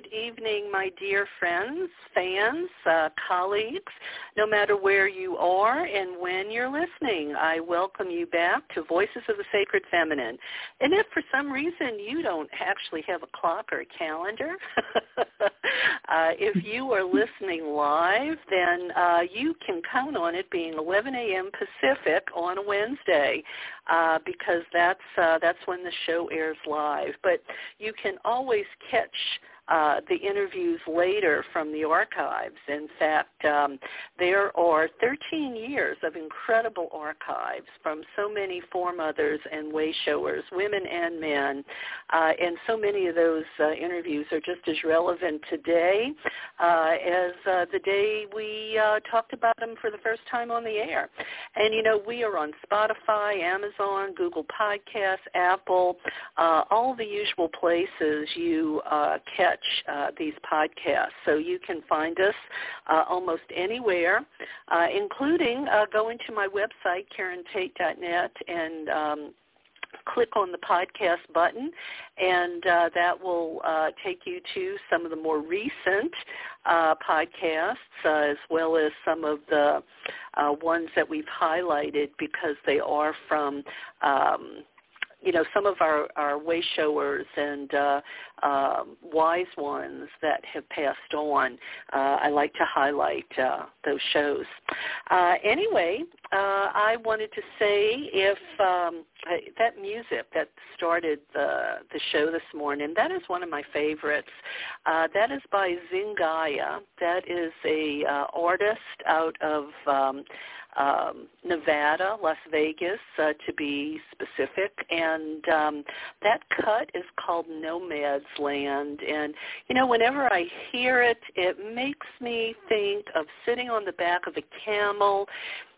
good evening, my dear friends, fans, uh, colleagues, no matter where you are and when you're listening. I welcome you back to Voices of the Sacred Feminine. And if for some reason you don't actually have a clock or a calendar, uh, if you are listening live, then uh, you can count on it being 11 a.m. Pacific on a Wednesday uh, because that's uh, that's when the show airs live. But you can always catch uh, the interviews later from the archives. In fact, um, there are 13 years of incredible archives from so many foremothers and way showers, women and men, uh, and so many of those uh, interviews are just as relevant today uh, as uh, the day we talked about them for the first time on the air. And you know, we are on Spotify, Amazon, Google Podcasts, Apple, all the usual places you catch catch uh, these podcasts. So you can find us uh, almost anywhere, uh, including uh, going to my website, KarenTate.net, and um, click on the podcast button, and uh, that will uh, take you to some of the more recent uh, podcasts, uh, as well as some of the uh, ones that we've highlighted because they are from um, you know some of our our way showers and uh, uh, wise ones that have passed on. Uh, I like to highlight uh, those shows. Uh, anyway, uh, I wanted to say if um, that music that started the the show this morning, that is one of my favorites. Uh, that is by Zingaya. That is a artist out of um, um, Nevada, Las Vegas, uh, to be specific, and um, that cut is called Nomad's Land. And you know, whenever I hear it, it makes me think of sitting on the back of a camel,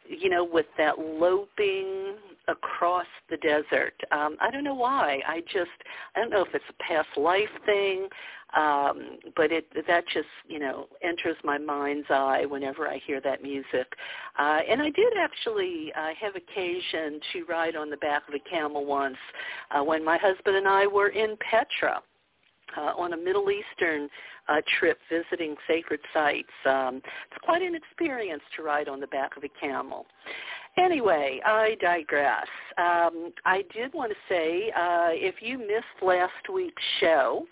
you know, with that loping across the desert. Um, I don't know why. I just I don't know if it's a past life thing, um, but it that just you know enters my mind's eye whenever I hear that music. Uh, and I did actually uh, have occasion to ride on the back of a camel once uh, when my husband and I were in Petra. Uh, on a Middle Eastern uh, trip visiting sacred sites. Um, it's quite an experience to ride on the back of a camel. Anyway, I digress. Um, I did want to say, uh, if you missed last week's show,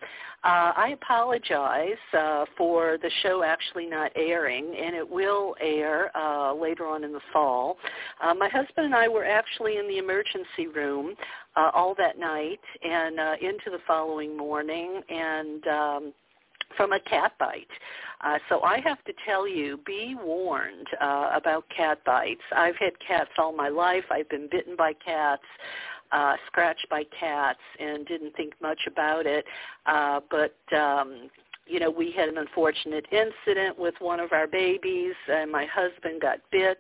uh, I apologize uh, for the show actually not airing, and it will air uh, later on in the fall. Uh, my husband and I were actually in the emergency room uh, all that night and uh, into the following morning, and um, from a cat bite. Uh, so I have to tell you, be warned uh, about cat bites. I've had cats all my life. I've been bitten by cats, uh, scratched by cats, and didn't think much about it. Uh, but um, you know, we had an unfortunate incident with one of our babies, and my husband got bit,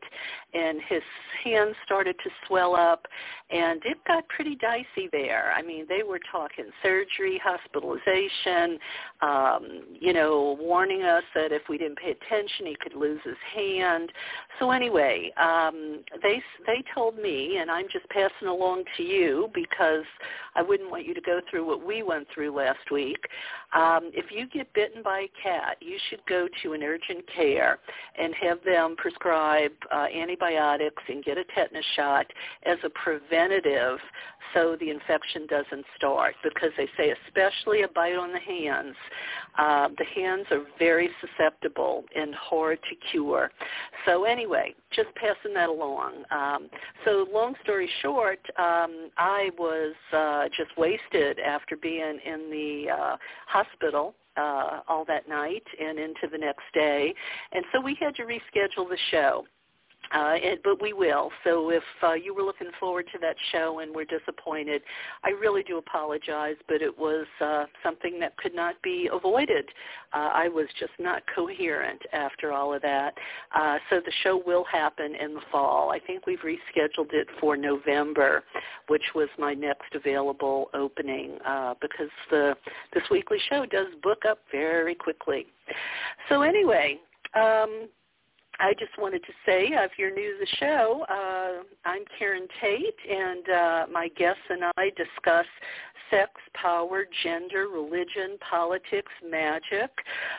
and his hand started to swell up, and it got pretty dicey there. I mean, they were talking surgery, hospitalization, um, you know, warning us that if we didn't pay attention, he could lose his hand. So anyway, um, they they told me, and I'm just passing along to you because I wouldn't want you to go through what we went through last week. Um, if you get bitten by a cat, you should go to an urgent care and have them prescribe uh, antibiotics and get a tetanus shot as a preventative so the infection doesn't start because they say especially a bite on the hands, uh, the hands are very susceptible and hard to cure. So anyway, just passing that along. Um, so long story short, um, I was uh, just wasted after being in the uh, hospital uh, all that night and into the next day. And so we had to reschedule the show. Uh, it, but we will. So if uh, you were looking forward to that show and were disappointed, I really do apologize, but it was uh, something that could not be avoided. Uh, I was just not coherent after all of that. Uh, so the show will happen in the fall. I think we've rescheduled it for November, which was my next available opening uh, because the this weekly show does book up very quickly. So anyway, um, I just wanted to say, uh, if you're new to the show, uh, I'm Karen Tate, and uh, my guests and I discuss sex, power, gender, religion, politics, magic,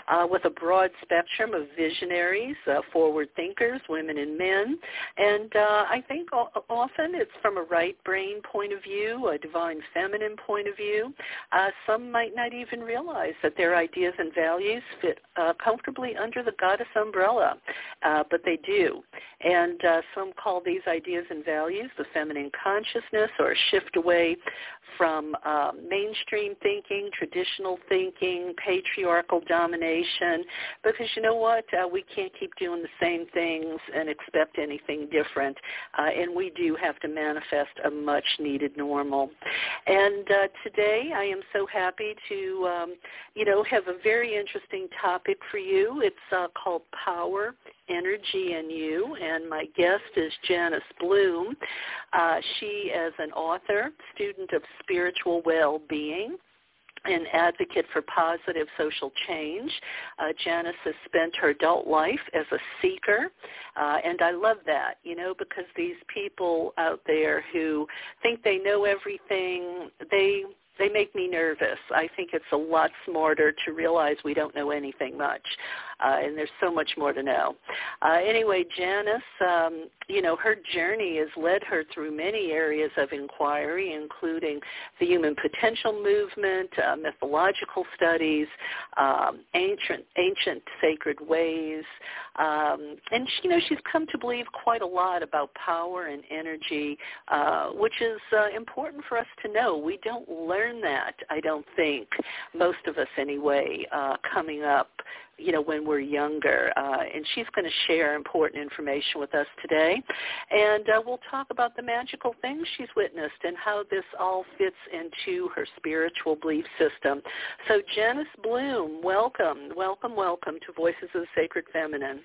uh, with a broad spectrum of visionaries, uh, forward thinkers, women and men. And uh, I think often it's from a right brain point of view, a divine feminine point of view. Some might not even realize that their ideas and values fit comfortably under the goddess umbrella, uh, but they do. And uh, some call these ideas and values the feminine consciousness or a shift away from uh, mainstream thinking, traditional thinking, patriarchal domination, because you know what? Uh, we can't keep doing the same things and expect anything different, uh, and we do have to manifest a much-needed normal. And uh, today I am so happy to, um, you know, have a very interesting topic for you. It's uh, called Power Energy in You, and my guest is Janus Blum. Uh, she is an author, student of spiritual well-being, an advocate for positive social change. Uh, Janus has spent her adult life as a seeker, uh, and I love that, you know, because these people out there who think they know everything, they they make me nervous. I think it's a lot smarter to realize we don't know anything much, uh, and there's so much more to know. Uh, anyway, Janus, um, you know, her journey has led her through many areas of inquiry, including the human potential movement, uh, mythological studies, um, ancient ancient sacred ways, um, and you know, she's come to believe quite a lot about power and energy, uh, which is uh, important for us to know. We don't learn that, I don't think, most of us anyway, uh, coming up you know, when we're younger. Uh, and she's going to share important information with us today. And uh, we'll talk about the magical things she's witnessed and how this all fits into her spiritual belief system. So Janus Blum, welcome, welcome, welcome to Voices of the Sacred Feminine.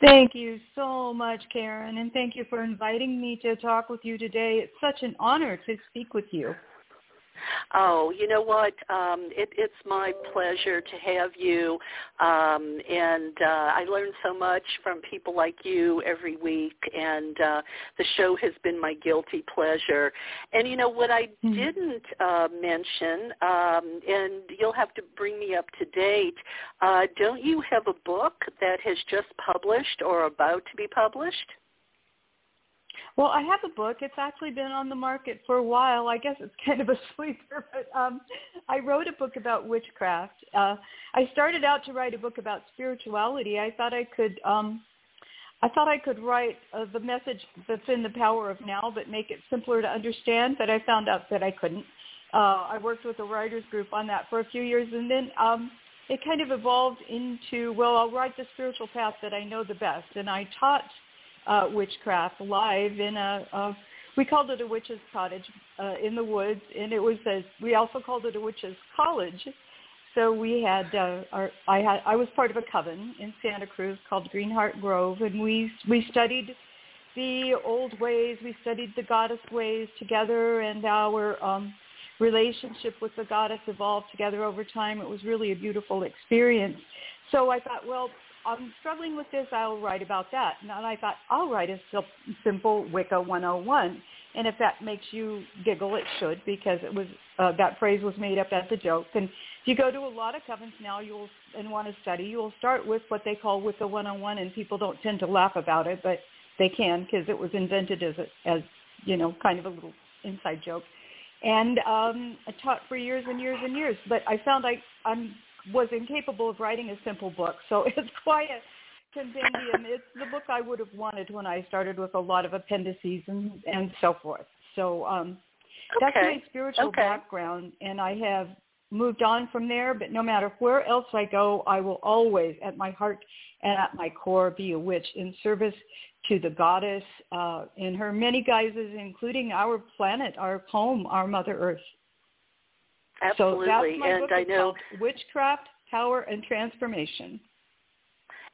Thank you so much, Karen, and thank you for inviting me to talk with you today. It's such an honor to speak with you. Oh, you know what? Um, it, it's my pleasure to have you, um, and uh, I learn so much from people like you every week. And uh, the show has been my guilty pleasure. And you know what I mm-hmm. didn't uh, mention, um, and you'll have to bring me up to date. Uh, don't you have a book that has just published or about to be published? Well, I have a book. It's actually been on the market for a while. I guess it's kind of a sleeper, but um, I wrote a book about witchcraft. Uh, I started out to write a book about spirituality. I thought I could, um, I thought I could write uh, the message that's in the power of now, but make it simpler to understand. But I found out that I couldn't. Uh, I worked with a writers group on that for a few years, and then um, it kind of evolved into, well, I'll write the spiritual path that I know the best, and I taught uh, witchcraft live in a, a we called it a witch's cottage uh, in the woods, and it was a. We also called it a witch's college. So we had uh, our. I had. I was part of a coven in Santa Cruz called Greenheart Grove, and we we studied the old ways. We studied the goddess ways together, and our um, relationship with the goddess evolved together over time. It was really a beautiful experience. So I thought, well, I'm struggling with this. I'll write about that. And I thought, I'll write a simple Wicca 101. And if that makes you giggle, it should because it was uh, that phrase was made up as a joke. And if you go to a lot of covens now, you'll and want to study, you'll start with what they call Wicca 101, and people don't tend to laugh about it, but they can because it was invented as a, as you know kind of a little inside joke. And um, I taught for years and years and years, but I found I I'm was incapable of writing a simple book. So it's quite a compendium. It's the book I would have wanted when I started with a lot of appendices and, and so forth. So um, okay. that's my spiritual okay. background, and I have moved on from there. But no matter where else I go, I will always, at my heart and at my core, be a witch in service to the goddess uh, in her many guises, including our planet, our home, our Mother Earth. Absolutely. So that's my and book. I know Witchcraft, Power, and Transformation.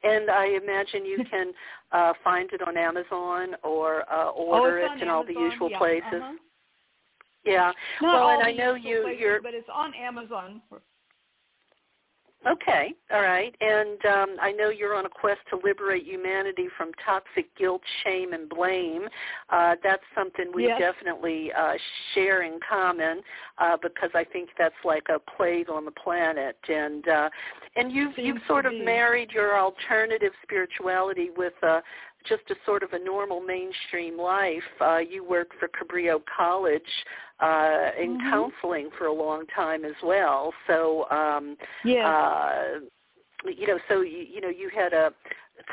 And I imagine you can uh, find it on Amazon or uh, order oh, it in Amazon, all the usual yeah, places. Uh-huh. Yeah. Not well, and I know you places, you're but it's on Amazon. Okay, all right. And um, I know you're on a quest to liberate humanity from toxic guilt, shame, and blame. Uh, that's something we yes. definitely uh, share in common uh, because I think that's like a plague on the planet. And uh, and you've Seems you've sort of married your alternative spirituality with a just a sort of a normal mainstream life. Uh, you worked for Cabrillo College uh, in mm-hmm. counseling for a long time as well. So, um, yes. uh, you know, so you, you know, you had a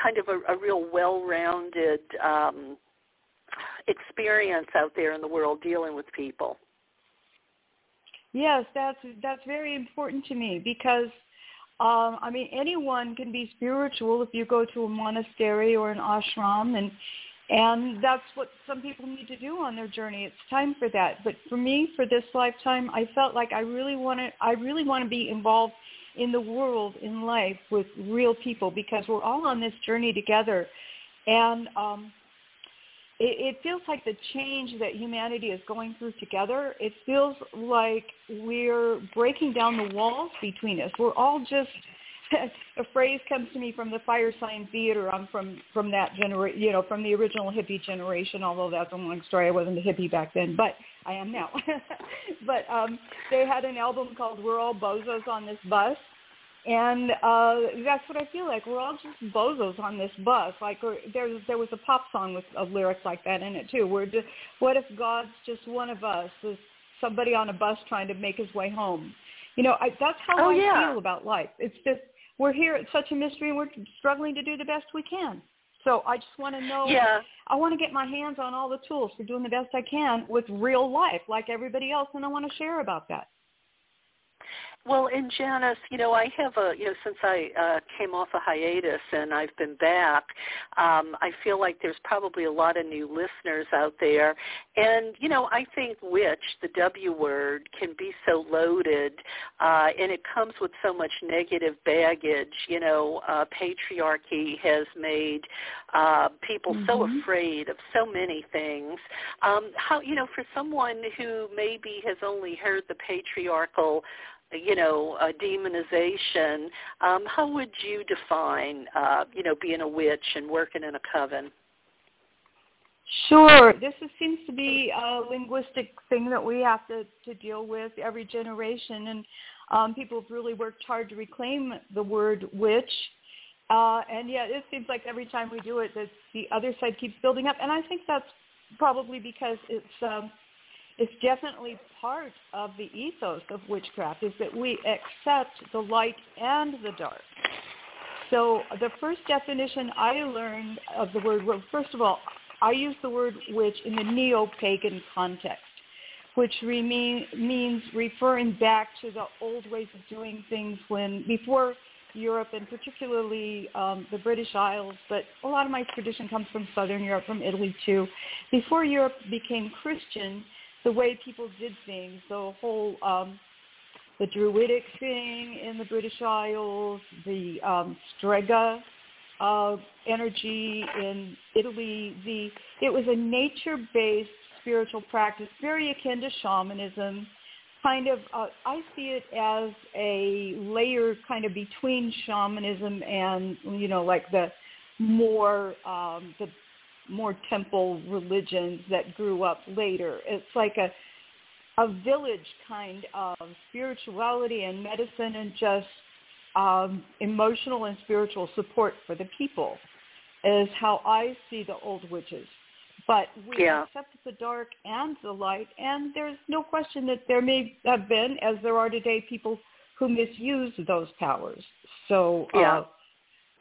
kind of a, a real well-rounded um, experience out there in the world dealing with people. Yes, that's that's very important to me because um, I mean, anyone can be spiritual if you go to a monastery or an ashram, and and that's what some people need to do on their journey. It's time for that. But for me, for this lifetime, I felt like I really want to. I really want to be involved in the world, in life, with real people because we're all on this journey together, and um, it, it feels like the change that humanity is going through together, it feels like we're breaking down the walls between us. We're all just a phrase comes to me from the Firesign Theatre. I'm from from that generation, you know, from the original hippie generation. Although that's a long story. I wasn't a hippie back then, but I am now. but um, they had an album called "We're All Bozos on This Bus," and uh, that's what I feel like. We're all just bozos on this bus. Like there, there was a pop song with lyrics like that in it too. We're just, what if God's just one of us? Is somebody on a bus trying to make his way home? You know, I, that's how oh, I yeah. feel about life. It's just we're here. It's such a mystery. and We're struggling to do the best we can. So I just want to know. Yeah. I want to get my hands on all the tools for doing the best I can with real life, like everybody else, and I want to share about that. Well, in Janus, you know, I have a, you know, since I uh, came off a hiatus and I've been back, um, I feel like there's probably a lot of new listeners out there. And, you know, I think witch, the W word, can be so loaded uh, and it comes with so much negative baggage. You know, uh, patriarchy has made uh, people mm-hmm. so afraid of so many things. Um, how, you know, for someone who maybe has only heard the patriarchal you know, demonization. Um, how would you define, uh, you know, being a witch and working in a coven? Sure. This is, seems to be a linguistic thing that we have to, to deal with every generation, and um, people have really worked hard to reclaim the word witch. Uh, and yet it seems like every time we do it, that the other side keeps building up, and I think that's probably because it's um, it's definitely part of the ethos of witchcraft is that we accept the light and the dark. So the first definition I learned of the word, well, first of all, I use the word witch in the neo-pagan context, which re- means referring back to the old ways of doing things when before Europe and particularly um, the British Isles, but a lot of my tradition comes from Southern Europe, from Italy too. Before Europe became Christian, the way people did things, the whole um, the Druidic thing in the British Isles, the um, Strega uh, energy in Italy. The it was a nature-based spiritual practice, very akin to shamanism. Kind of, uh, I see it as a layer kind of between shamanism and you know, like the more um, the more temple religions that grew up later. It's like a a village kind of spirituality and medicine and just um, emotional and spiritual support for the people is how I see the old witches. But we yeah. accept the dark and the light, and there's no question that there may have been, as there are today, people who misuse those powers. So yeah. uh,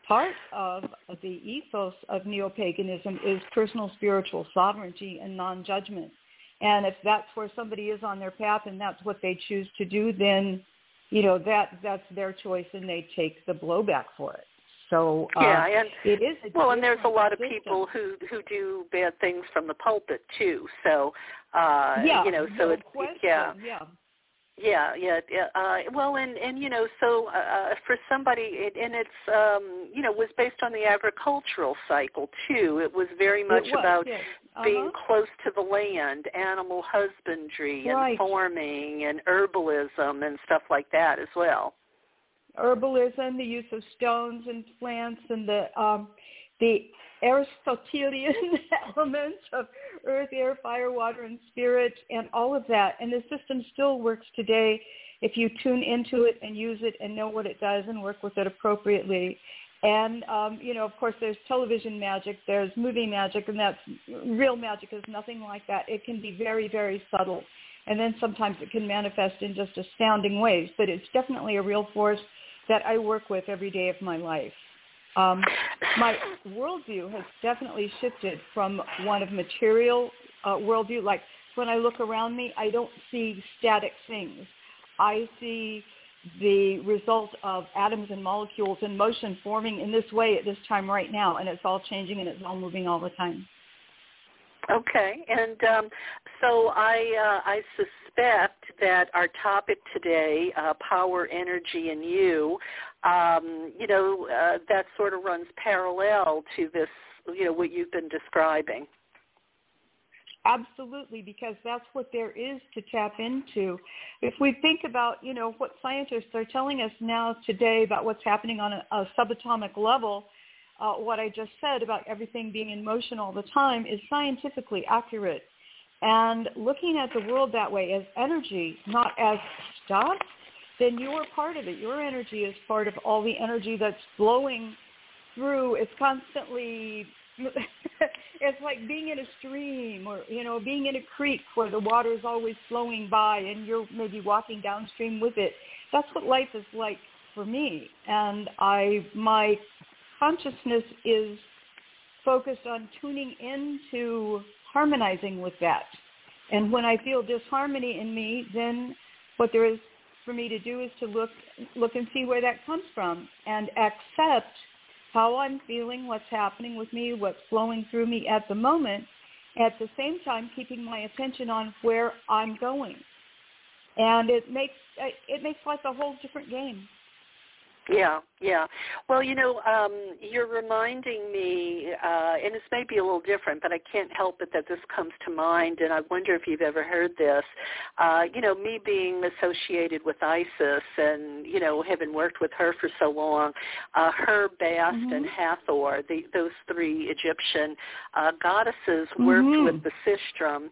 part of the ethos of neo-paganism is personal spiritual sovereignty and non-judgment. And if that's where somebody is on their path and that's what they choose to do, then, you know, that that's their choice and they take the blowback for it. So uh, yeah, and it is a well, and there's a lot of system. people who who do bad things from the pulpit too. So uh, yeah, you know, so no it's question. yeah, yeah. Yeah, yeah, yeah. Uh, well, and and you know, so uh, uh, for somebody, it, and it's um, you know was based on the agricultural cycle too. It was very much was, about yes. uh-huh. being close to the land, animal husbandry, right. and farming, and herbalism, and stuff like that as well. herbalism, the use of stones and plants, and the um, the Aristotelian elements of earth, air, fire, water, and spirit, and all of that. And the system still works today if you tune into it and use it and know what it does and work with it appropriately. And, um, you know, of course, there's television magic, there's movie magic, and that's real magic is nothing like that. It can be very, very subtle. And then sometimes it can manifest in just astounding ways. But it's definitely a real force that I work with every day of my life. Um, my worldview has definitely shifted from one of material uh, worldview. Like when I look around me, I don't see static things. I see the result of atoms and molecules in motion forming in this way at this time right now, and it's all changing and it's all moving all the time. Okay, and um, so I uh, I suspect that our topic today, uh, power, energy, and you, um, you know, uh, that sort of runs parallel to this, you know, what you've been describing. Absolutely, because that's what there is to tap into. If we think about, you know, what scientists are telling us now today about what's happening on a, a subatomic level, uh, what I just said about everything being in motion all the time is scientifically accurate. And looking at the world that way as energy, not as stuff, then you're part of it. Your energy is part of all the energy that's flowing through. It's constantly it's like being in a stream or you know being in a creek where the water is always flowing by and you're maybe walking downstream with it that's what life is like for me and i my consciousness is focused on tuning into harmonizing with that and when i feel disharmony in me then what there is for me to do is to look look and see where that comes from and accept how I'm feeling, what's happening with me, what's flowing through me at the moment, at the same time keeping my attention on where I'm going. And it makes it makes life a whole different game. Yeah, yeah. Well, you know, um, you're reminding me, uh, and this may be a little different, but I can't help it that this comes to mind, and I wonder if you've ever heard this. Uh, you know, me being associated with Isis and, you know, having worked with her for so long, uh, her, Bast, mm-hmm. and Hathor, the, those three Egyptian uh, goddesses worked mm-hmm. with the sistrum,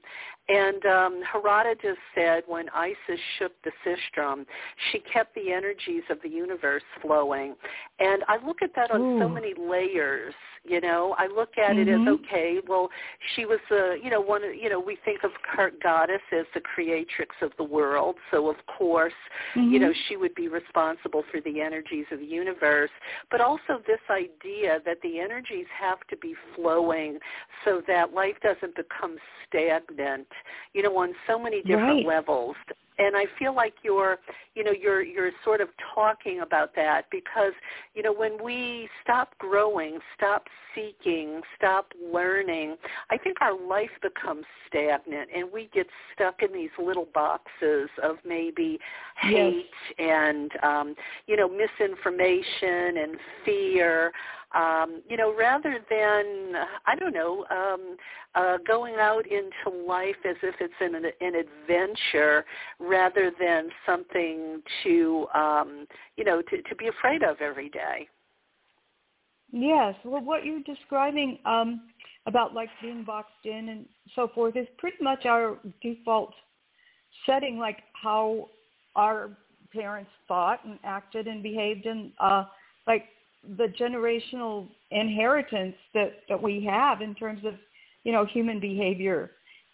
and um, Herodotus said when Isis shook the sistrum, she kept the energies of the universe flowing. And I look at that on Ooh. so many layers. You know, I look at mm-hmm. it as mm-hmm. okay. Well, she was a, you know, one. You know, we think of her goddess as the creatrix of the world. So of course, mm-hmm. you know, she would be responsible for the energies of the universe. But also this idea that the energies have to be flowing so that life doesn't become stagnant you know, on so many different right. levels. And I feel like you're, you know, you're you're sort of talking about that because, you know, when we stop growing, stop seeking, stop learning, I think our life becomes stagnant and we get stuck in these little boxes of maybe hate yes. and um, you know, misinformation and fear um, you know, rather than I don't know, um, uh, going out into life as if it's an, an adventure, rather than something to um, you know to, to be afraid of every day. Yes, well, what you're describing um, about like being boxed in and so forth is pretty much our default setting, like how our parents thought and acted and behaved, and uh, like the generational inheritance that, that we have in terms of, you know, human behavior.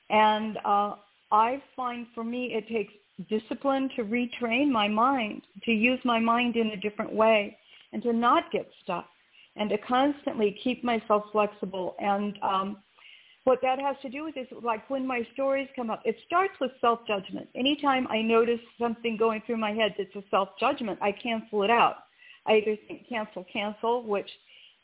And uh, I find for me it takes discipline to retrain my mind, to use my mind in a different way and to not get stuck and to constantly keep myself flexible. And um, what that has to do with is like when my stories come up, it starts with self-judgment. Anytime I notice something going through my head that's a self-judgment, I cancel it out. I either think cancel, cancel, which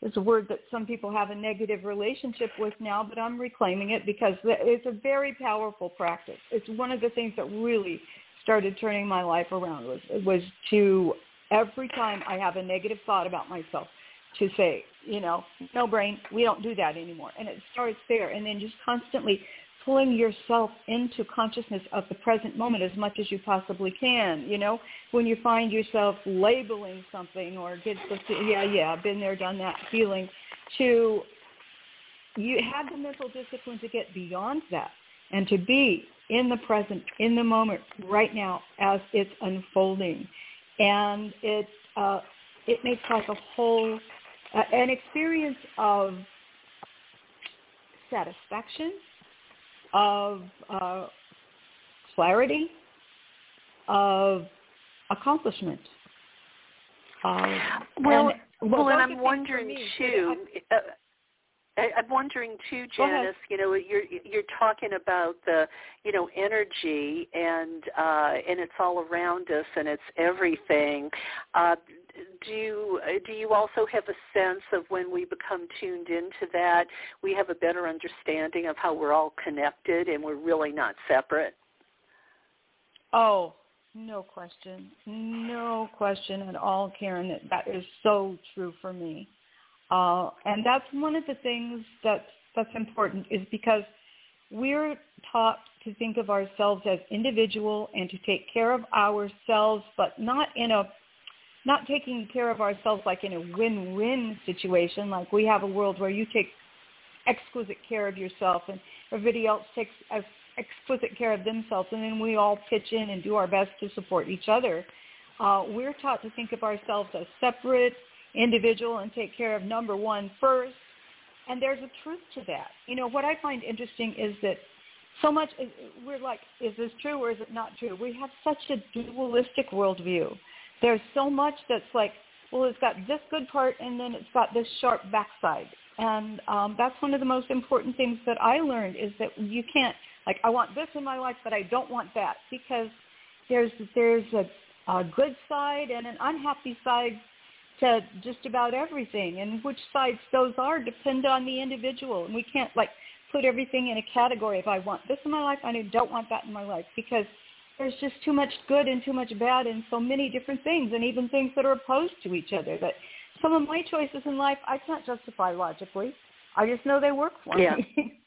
is a word that some people have a negative relationship with now, but I'm reclaiming it because it's a very powerful practice. It's one of the things that really started turning my life around was was to every time I have a negative thought about myself to say, you know, no brain, we don't do that anymore. And it starts there and then just constantly pulling yourself into consciousness of the present moment as much as you possibly can. You know, when you find yourself labeling something or get, the yeah, yeah, been there, done that feeling, to you have the mental discipline to get beyond that and to be in the present, in the moment, right now as it's unfolding. And it, uh, it makes like a whole, uh, an experience of satisfaction, of uh, clarity, of accomplishment. Um, well, and, well, and I'm wondering me, too. Uh, I'm wondering too, Janus. You know, you're you're talking about the you know energy and uh, and it's all around us and it's everything. Uh, do you do you also have a sense of when we become tuned into that, we have a better understanding of how we're all connected and we're really not separate? Oh, no question, no question at all, Karen. That that is so true for me. Uh, and that's one of the things that's, that's important is because we're taught to think of ourselves as individual and to take care of ourselves, but not in a not taking care of ourselves like in a win-win situation, like we have a world where you take exquisite care of yourself and everybody else takes exquisite care of themselves, and then we all pitch in and do our best to support each other. Uh, we're taught to think of ourselves as separate individual and take care of number one first. And there's a truth to that. You know, what I find interesting is that so much, we're like, is this true or is it not true? We have such a dualistic worldview. There's so much that's like, well, it's got this good part and then it's got this sharp backside. And um, that's one of the most important things that I learned is that you can't, like, I want this in my life, but I don't want that because there's there's a, a good side and an unhappy side to just about everything. And which sides those are depend on the individual. And we can't like put everything in a category. If I want this in my life, I don't want that in my life because there's just too much good and too much bad in so many different things and even things that are opposed to each other that some of my choices in life I can't justify logically. I just know they work for yeah. me.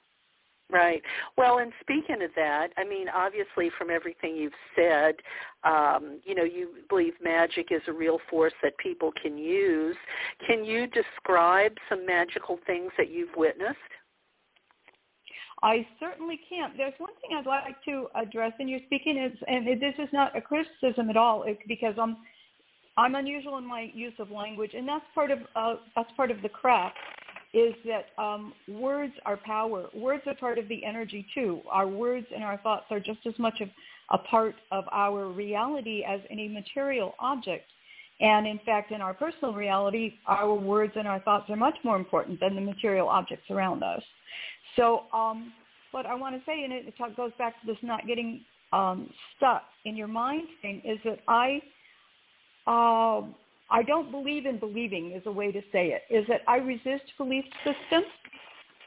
Right. Well, and speaking of that, I mean, obviously from everything you've said, um, you know, you believe magic is a real force that people can use. Can you describe some magical things that you've witnessed? I certainly can't. There's one thing I'd like to address in your speaking, is, and this is not a criticism at all, because I'm I'm unusual in my use of language, and that's part of uh, that's part of the craft is that um, words are power. Words are part of the energy too. Our words and our thoughts are just as much of a part of our reality as any material object. And in fact, in our personal reality, our words and our thoughts are much more important than the material objects around us. So um, what I want to say, and it, it goes back to this not getting um, stuck in your mind thing, is that I uh, I don't believe in believing is a way to say it, is that I resist belief systems.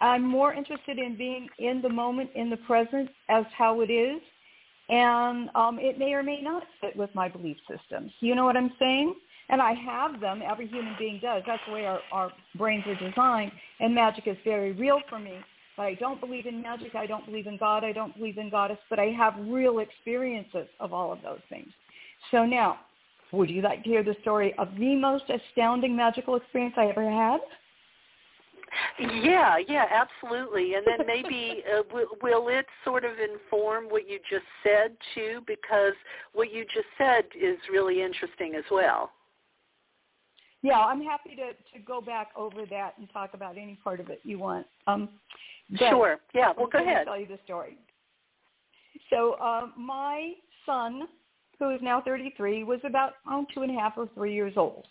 I'm more interested in being in the moment, in the present as how it is. And um, it may or may not fit with my belief systems. You know what I'm saying? And I have them. Every human being does. That's the way our, our brains are designed. And magic is very real for me. But I don't believe in magic. I don't believe in God. I don't believe in goddess. But I have real experiences of all of those things. So now, would you like to hear the story of the most astounding magical experience I ever had? Yeah, yeah, absolutely. And then maybe uh, will, will it sort of inform what you just said too? Because what you just said is really interesting as well. Yeah, I'm happy to, to go back over that and talk about any part of it you want. Um, sure. Yeah. Well, go ahead. Tell you the story. So uh, my son who is now 33, was about oh, two and a half or three years old.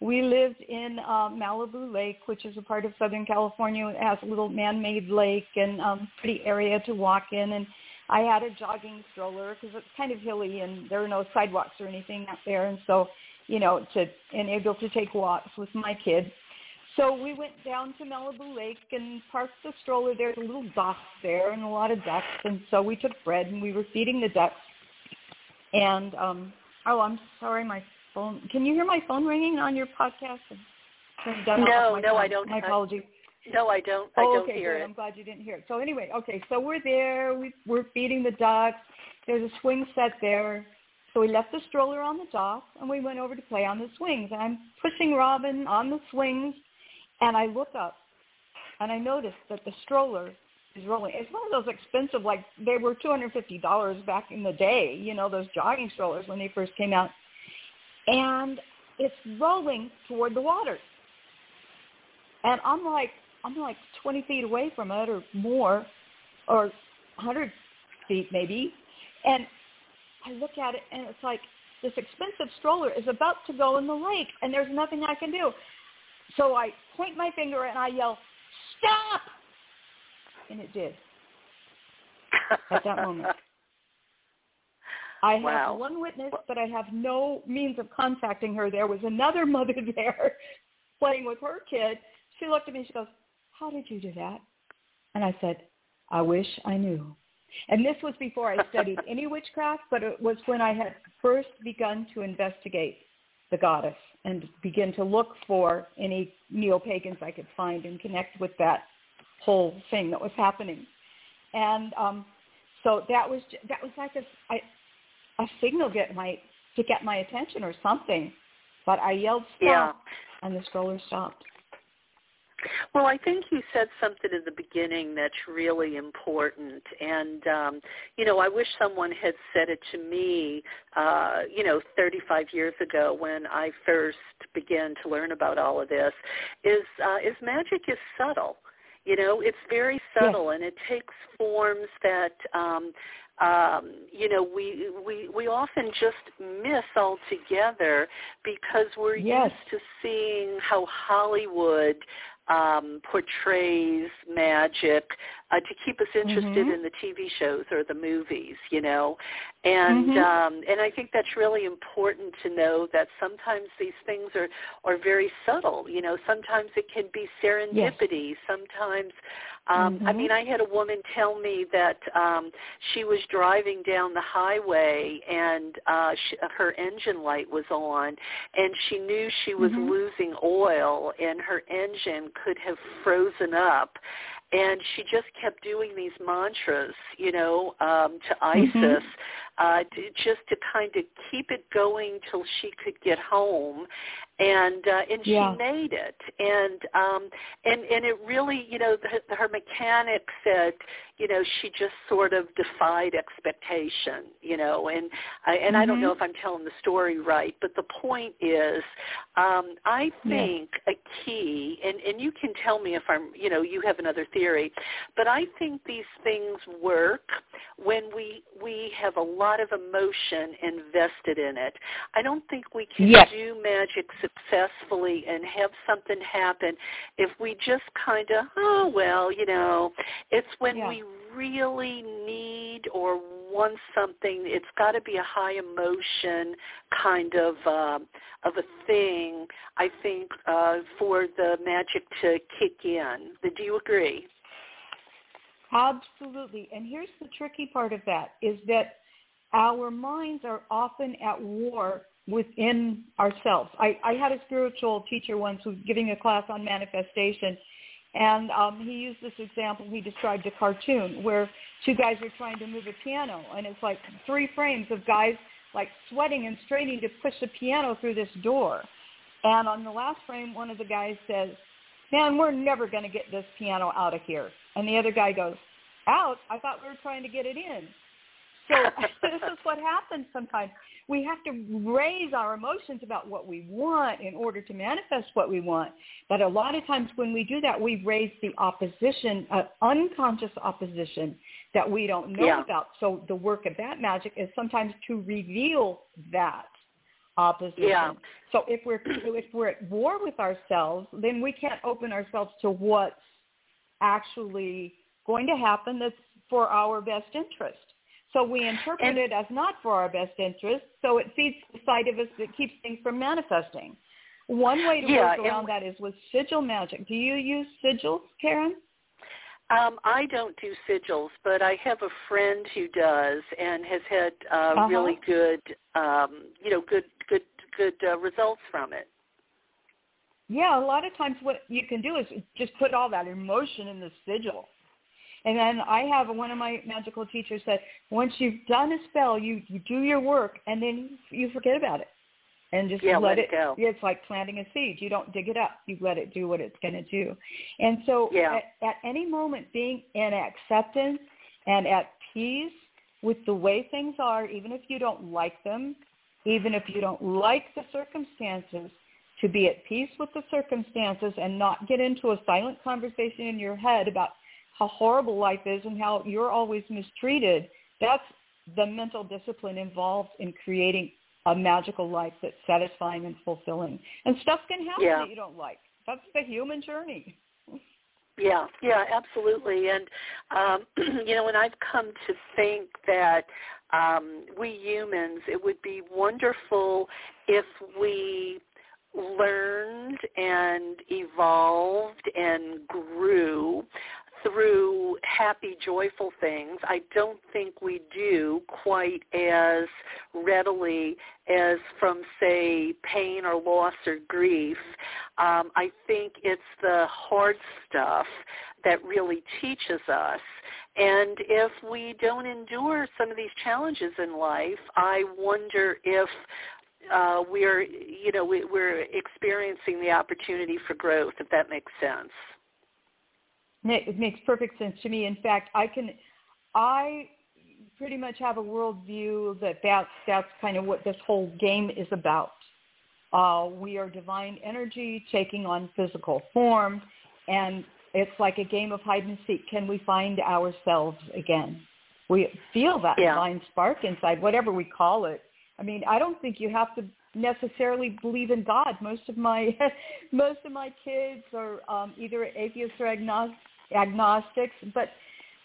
We lived in um, Malibu Lake, which is a part of Southern California. It has a little man-made lake and um, pretty area to walk in. And I had a jogging stroller because it's kind of hilly and there are no sidewalks or anything out there. And so, you know, to and able to take walks with my kid. So we went down to Malibu Lake and parked the stroller. there. There's a little dock there and a lot of ducks. And so we took bread and we were feeding the ducks and um, oh, I'm sorry, my phone. Can you hear my phone ringing on your podcast? No, no, I don't. My apologies. No, I don't. I oh, don't okay, hear good. it. I'm glad you didn't hear it. So anyway, okay, so we're there. We, we're feeding the ducks. There's a swing set there. So we left the stroller on the dock and we went over to play on the swings. And I'm pushing Robin on the swings, and I look up and I notice that the stroller is rolling. It's one of those expensive, like they were two hundred fifty dollars back in the day. You know, those jogging strollers when they first came out, and it's rolling toward the water. And I'm like, I'm like 20 feet away from it or more, or 100 feet maybe, and I look at it and it's like this expensive stroller is about to go in the lake, and there's nothing I can do. So I point my finger and I yell, "Stop!" And it did at that moment. I have wow. one witness, but I have no means of contacting her. There was another mother there playing with her kid. She looked at me. She goes, "How did you do that?" And I said, "I wish I knew." And this was before I studied any witchcraft, but it was when I had first begun to investigate the goddess and begin to look for any neo-pagans I could find and connect with that whole thing that was happening. And um, so that was that was like a, a, a signal get my to get my attention or something. But I yelled stop, yeah. and the stroller stopped. Well, I think you said something in the beginning that's really important, and um, you know, I wish someone had said it to me, uh, you know, 35 years ago when I first began to learn about all of this. Is uh, is magic is subtle. You know, it's very subtle, yes. and it takes forms that um, um, you know, we, we, we often just miss altogether because we're yes. used to seeing how Hollywood um, portrays magic uh, to keep us interested mm-hmm. in the TV shows or the movies, you know, and mm-hmm. um, and I think that's really important to know that sometimes these things are are very subtle. You know, sometimes it can be serendipity. Yes. Sometimes um, mm-hmm. I mean, I had a woman tell me that um, she was driving down the highway and uh, she, her engine light was on, and she knew she was mm-hmm. losing oil, and her engine could have frozen up and she just kept doing these mantras, you know, um, to Isis, mm-hmm. uh, to, just to kind of keep it going till she could get home, and uh, and yeah. she made it, and um, and and it really, you know, the, her mechanic said, you know, she just sort of defied expectation, you know, and I, and mm-hmm. I don't know if I'm telling the story right, but the point is, um, I think yeah. a key, and and you can tell me if I'm, you know, you have another theory, but I think these things work when we we have a lot of emotion invested in it. I don't think we can yes. do magic successfully and have something happen if we just kind of, oh well, you know, it's when yeah. we really need or want something, it's got to be a high emotion kind of uh, of a thing. I think uh, for the magic to kick in. Do you agree? Absolutely. And here's the tricky part of that is that our minds are often at war within ourselves. I, I had a spiritual teacher once who was giving a class on manifestation, and um, he used this example. He described a cartoon where two guys are trying to move a piano, and it's like three frames of guys like sweating and straining to push the piano through this door. And on the last frame, one of the guys says, man, we're never going to get this piano out of here. And the other guy goes, out? I thought we were trying to get it in. So this is what happens sometimes. We have to raise our emotions about what we want in order to manifest what we want. But a lot of times when we do that, we raise the opposition, uh, unconscious opposition that we don't know yeah. about. So the work of that magic is sometimes to reveal that opposition. Yeah. So if we're if we're at war with ourselves, then we can't open ourselves to what's actually going to happen that's for our best interest. So we interpret and, it as not for our best interest, so it feeds the side of us that keeps things from manifesting. One way to yeah, work around that is with sigil magic. Do you use sigils, Karen? Um, I don't do sigils, but I have a friend who does and has had uh, uh-huh. really good, um, you know, good, good, good uh, results from it. yeah, a lot of times what you can do is just put all that emotion in the sigil. And then I have one of my magical teachers said, once you've done a spell, you, you do your work and then you forget about it. And just yeah, let, let it, go. It's like planting a seed. You don't dig it up. You let it do what it's going to do. And so yeah. at, at any moment being in acceptance and at peace with the way things are, even if you don't like them, even if you don't like the circumstances, to be at peace with the circumstances and not get into a silent conversation in your head about how horrible life is and how you're always mistreated. That's the mental discipline involved in creating a magical life that's satisfying and fulfilling. And stuff can happen yeah. that you don't like. That's the human journey. Yeah, yeah, absolutely. And um, you know, and I've come to think that um, we humans, it would be wonderful if we learned and evolved and grew through happy, joyful things. I don't think we do quite as readily as from, say, pain or loss or grief. Um, I think it's the hard stuff that really teaches us. And if we don't endure some of these challenges in life, I wonder if uh, we're, you know, we, we're experiencing the opportunity for growth, if that makes sense. It makes perfect sense to me. In fact, I can, I pretty much have a worldview that that's, that's kind of what this whole game is about. Uh, we are divine energy taking on physical form, and it's like a game of hide and seek. Can we find ourselves again? We feel that yeah. divine spark inside, whatever we call it. I mean, I don't think you have to necessarily believe in God. Most of my most of my kids are um, either atheists or agnostic, agnostics, but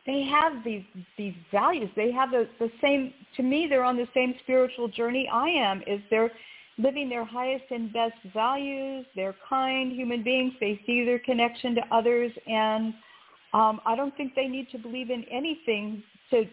they have these these values. They have the, the same. To me, they're on the same spiritual journey I am. Is they're living their highest and best values. They're kind human beings. They see their connection to others, and um, I don't think they need to believe in anything to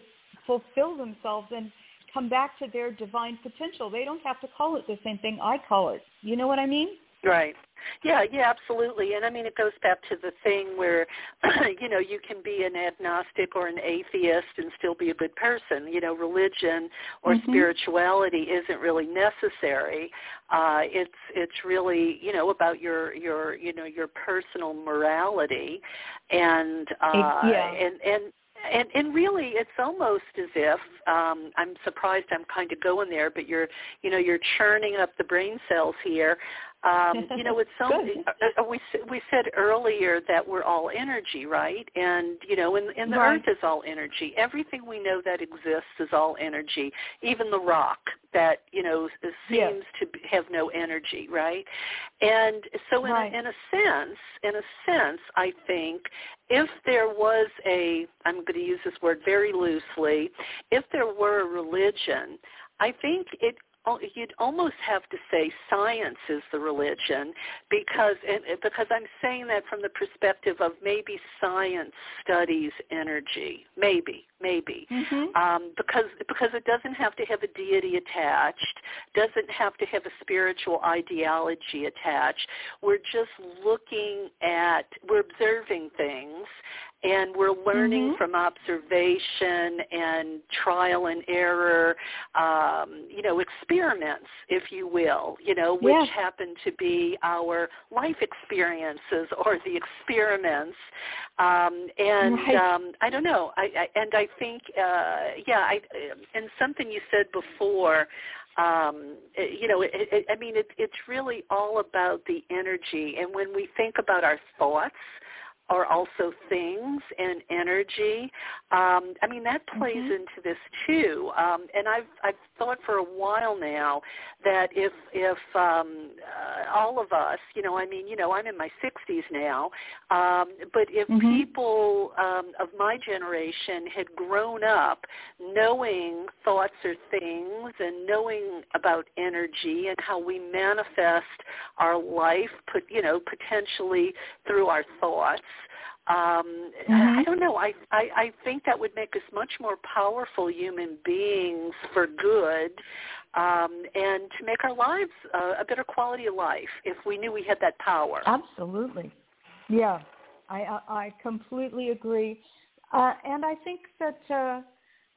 fulfill themselves and come back to their divine potential. They don't have to call it the same thing I call it. You know what I mean? Right. Yeah, yeah, absolutely. And I mean, it goes back to the thing where, you know, you can be an agnostic or an atheist and still be a good person. You know, religion or mm-hmm. spirituality isn't really necessary. Uh, it's it's really, you know, about your your you know your personal morality, and uh, yeah. and and and and really it's almost as if um i'm surprised i'm kind of going there but you're you know you're churning up the brain cells here um, you know, it's so uh, uh, we we said earlier that we're all energy, right? And you know, and, and the right. earth is all energy. Everything we know that exists is all energy. Even the rock that you know seems yes. to have no energy, right? And so, in, right. a, in a sense, in a sense, I think if there was a, I'm going to use this word very loosely, if there were a religion, I think it you'd almost have to say science is the religion because because I'm saying that from the perspective of maybe science studies energy. Maybe maybe. Mm-hmm. um, because because it doesn't have to have a deity attached doesn't have to have a spiritual ideology attached. We're just looking at we're observing things and we're learning mm-hmm. from observation and trial and error, um, you know, experiments, if you will, you know, which yes. happen to be our life experiences or the experiments. Um, and right. um, I don't know, I, I, and I think, uh, yeah, I, and something you said before, um, you know, it, it, I mean, it, it's really all about the energy. And when we think about our thoughts, are also things and energy. Um, I mean that plays mm-hmm. into this too. Um, and I've I've thought for a while now that if if um, uh, all of us, you know, I mean, you know, I'm in my 60s now, um, but if mm-hmm. people um, of my generation had grown up knowing thoughts are things and knowing about energy and how we manifest our life, put you know, potentially through our thoughts um, mm-hmm. I don't know. I, I I think that would make us much more powerful human beings for good. um, and to make our lives uh, a better quality of life if we knew we had that power. Absolutely. Yeah, I, I completely agree. Uh, and I think that uh,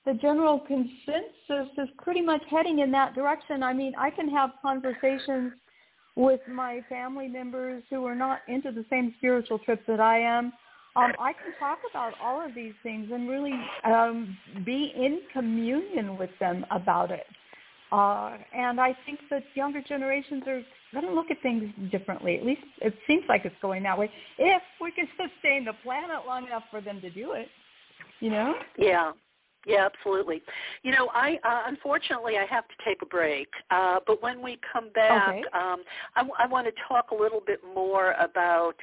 the general consensus is pretty much heading in that direction. I mean, I can have conversations with my family members who are not into the same spiritual trip that I am. Um, I can talk about all of these things and really um, be in communion with them about it. Uh, and I think that younger generations are going to look at things differently. At least it seems like it's going that way. If we can sustain the planet long enough for them to do it, you know? Yeah. Yeah, absolutely. You know, I uh, unfortunately I have to take a break, uh, but when we come back, okay. um, I, w- I want to talk a little bit more about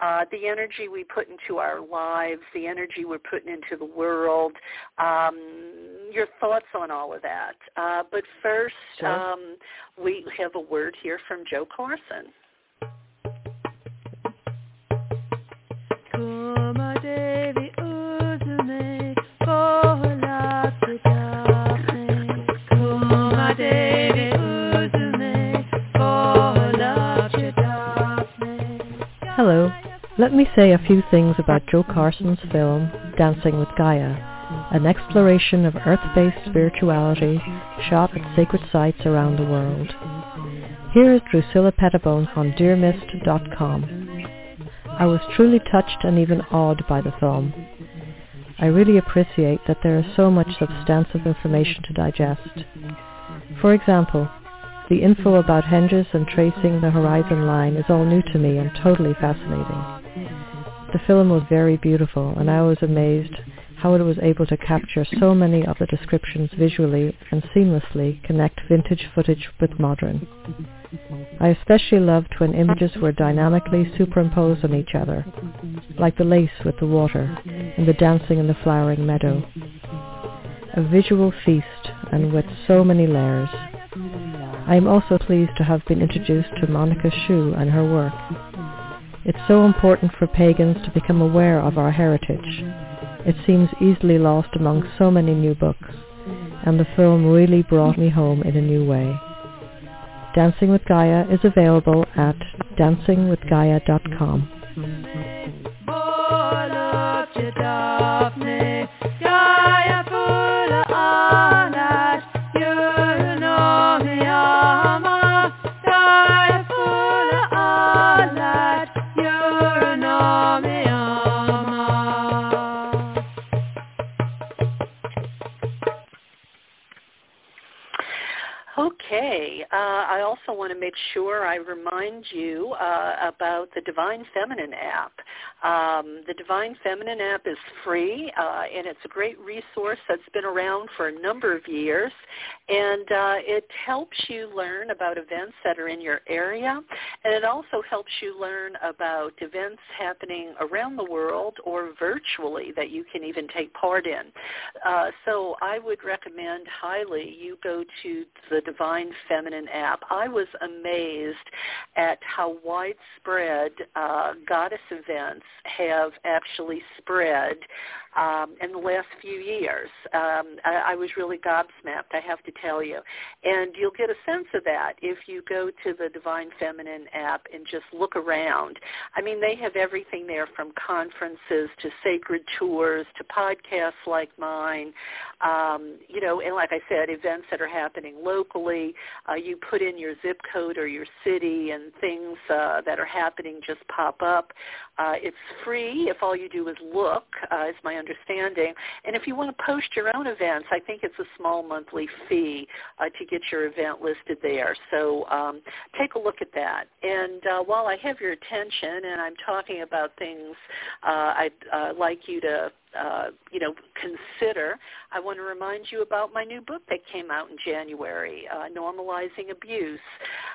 uh, the energy we put into our lives, the energy we're putting into the world, um, your thoughts on all of that. Uh, but first, sure. um, we have a word here from Joe Carson. Hello. Let me say a few things about Joe Carson's film, Dancing with Gaia, an exploration of earth-based spirituality shot at sacred sites around the world. Here is Drusilla Pettibone on DearMist.com. I was truly touched and even awed by the film. I really appreciate that there is so much substantive information to digest. For example, the info about henges and tracing the horizon line is all new to me and totally fascinating. The film was very beautiful and I was amazed how it was able to capture so many of the descriptions visually and seamlessly connect vintage footage with modern. I especially loved when images were dynamically superimposed on each other, like the lace with the water and the dancing in the flowering meadow. A visual feast and with so many layers. I am also pleased to have been introduced to Monica Sjöö and her work. It's so important for pagans to become aware of our heritage. It seems easily lost among so many new books, and the film really brought me home in a new way. Dancing with Gaia is available at dancingwithgaia.com. Okay. Uh, I also want to make sure I remind you uh, about the Divine Feminine app. Um, the Divine Feminine app is free, uh, and it's a great resource that's been around for a number of years, and uh, it helps you learn about events that are in your area, and it also helps you learn about events happening around the world or virtually that you can even take part in. Uh, so I would recommend highly you go to the Divine Feminine app. I was amazed at how widespread uh, goddess events have actually spread um, in the last few years. Um, I, I was really gobsmacked, I have to tell you. And you'll get a sense of that if you go to the Divine Feminine app and just look around. I mean, they have everything there from conferences to sacred tours to podcasts like mine. Um, you know, and like I said, events that are happening locally. Uh, you put in your zip code or your city and things uh, that are happening just pop up. Uh, it's free if all you do is look, uh, is my understanding. And if you want to post your own events, I think it's a small monthly fee uh, to get your event listed there. So um, take a look at that. And uh, while I have your attention and I'm talking about things uh, I'd uh, like you to uh, you know, consider, I want to remind you about my new book that came out in January, uh, Normalizing Abuse.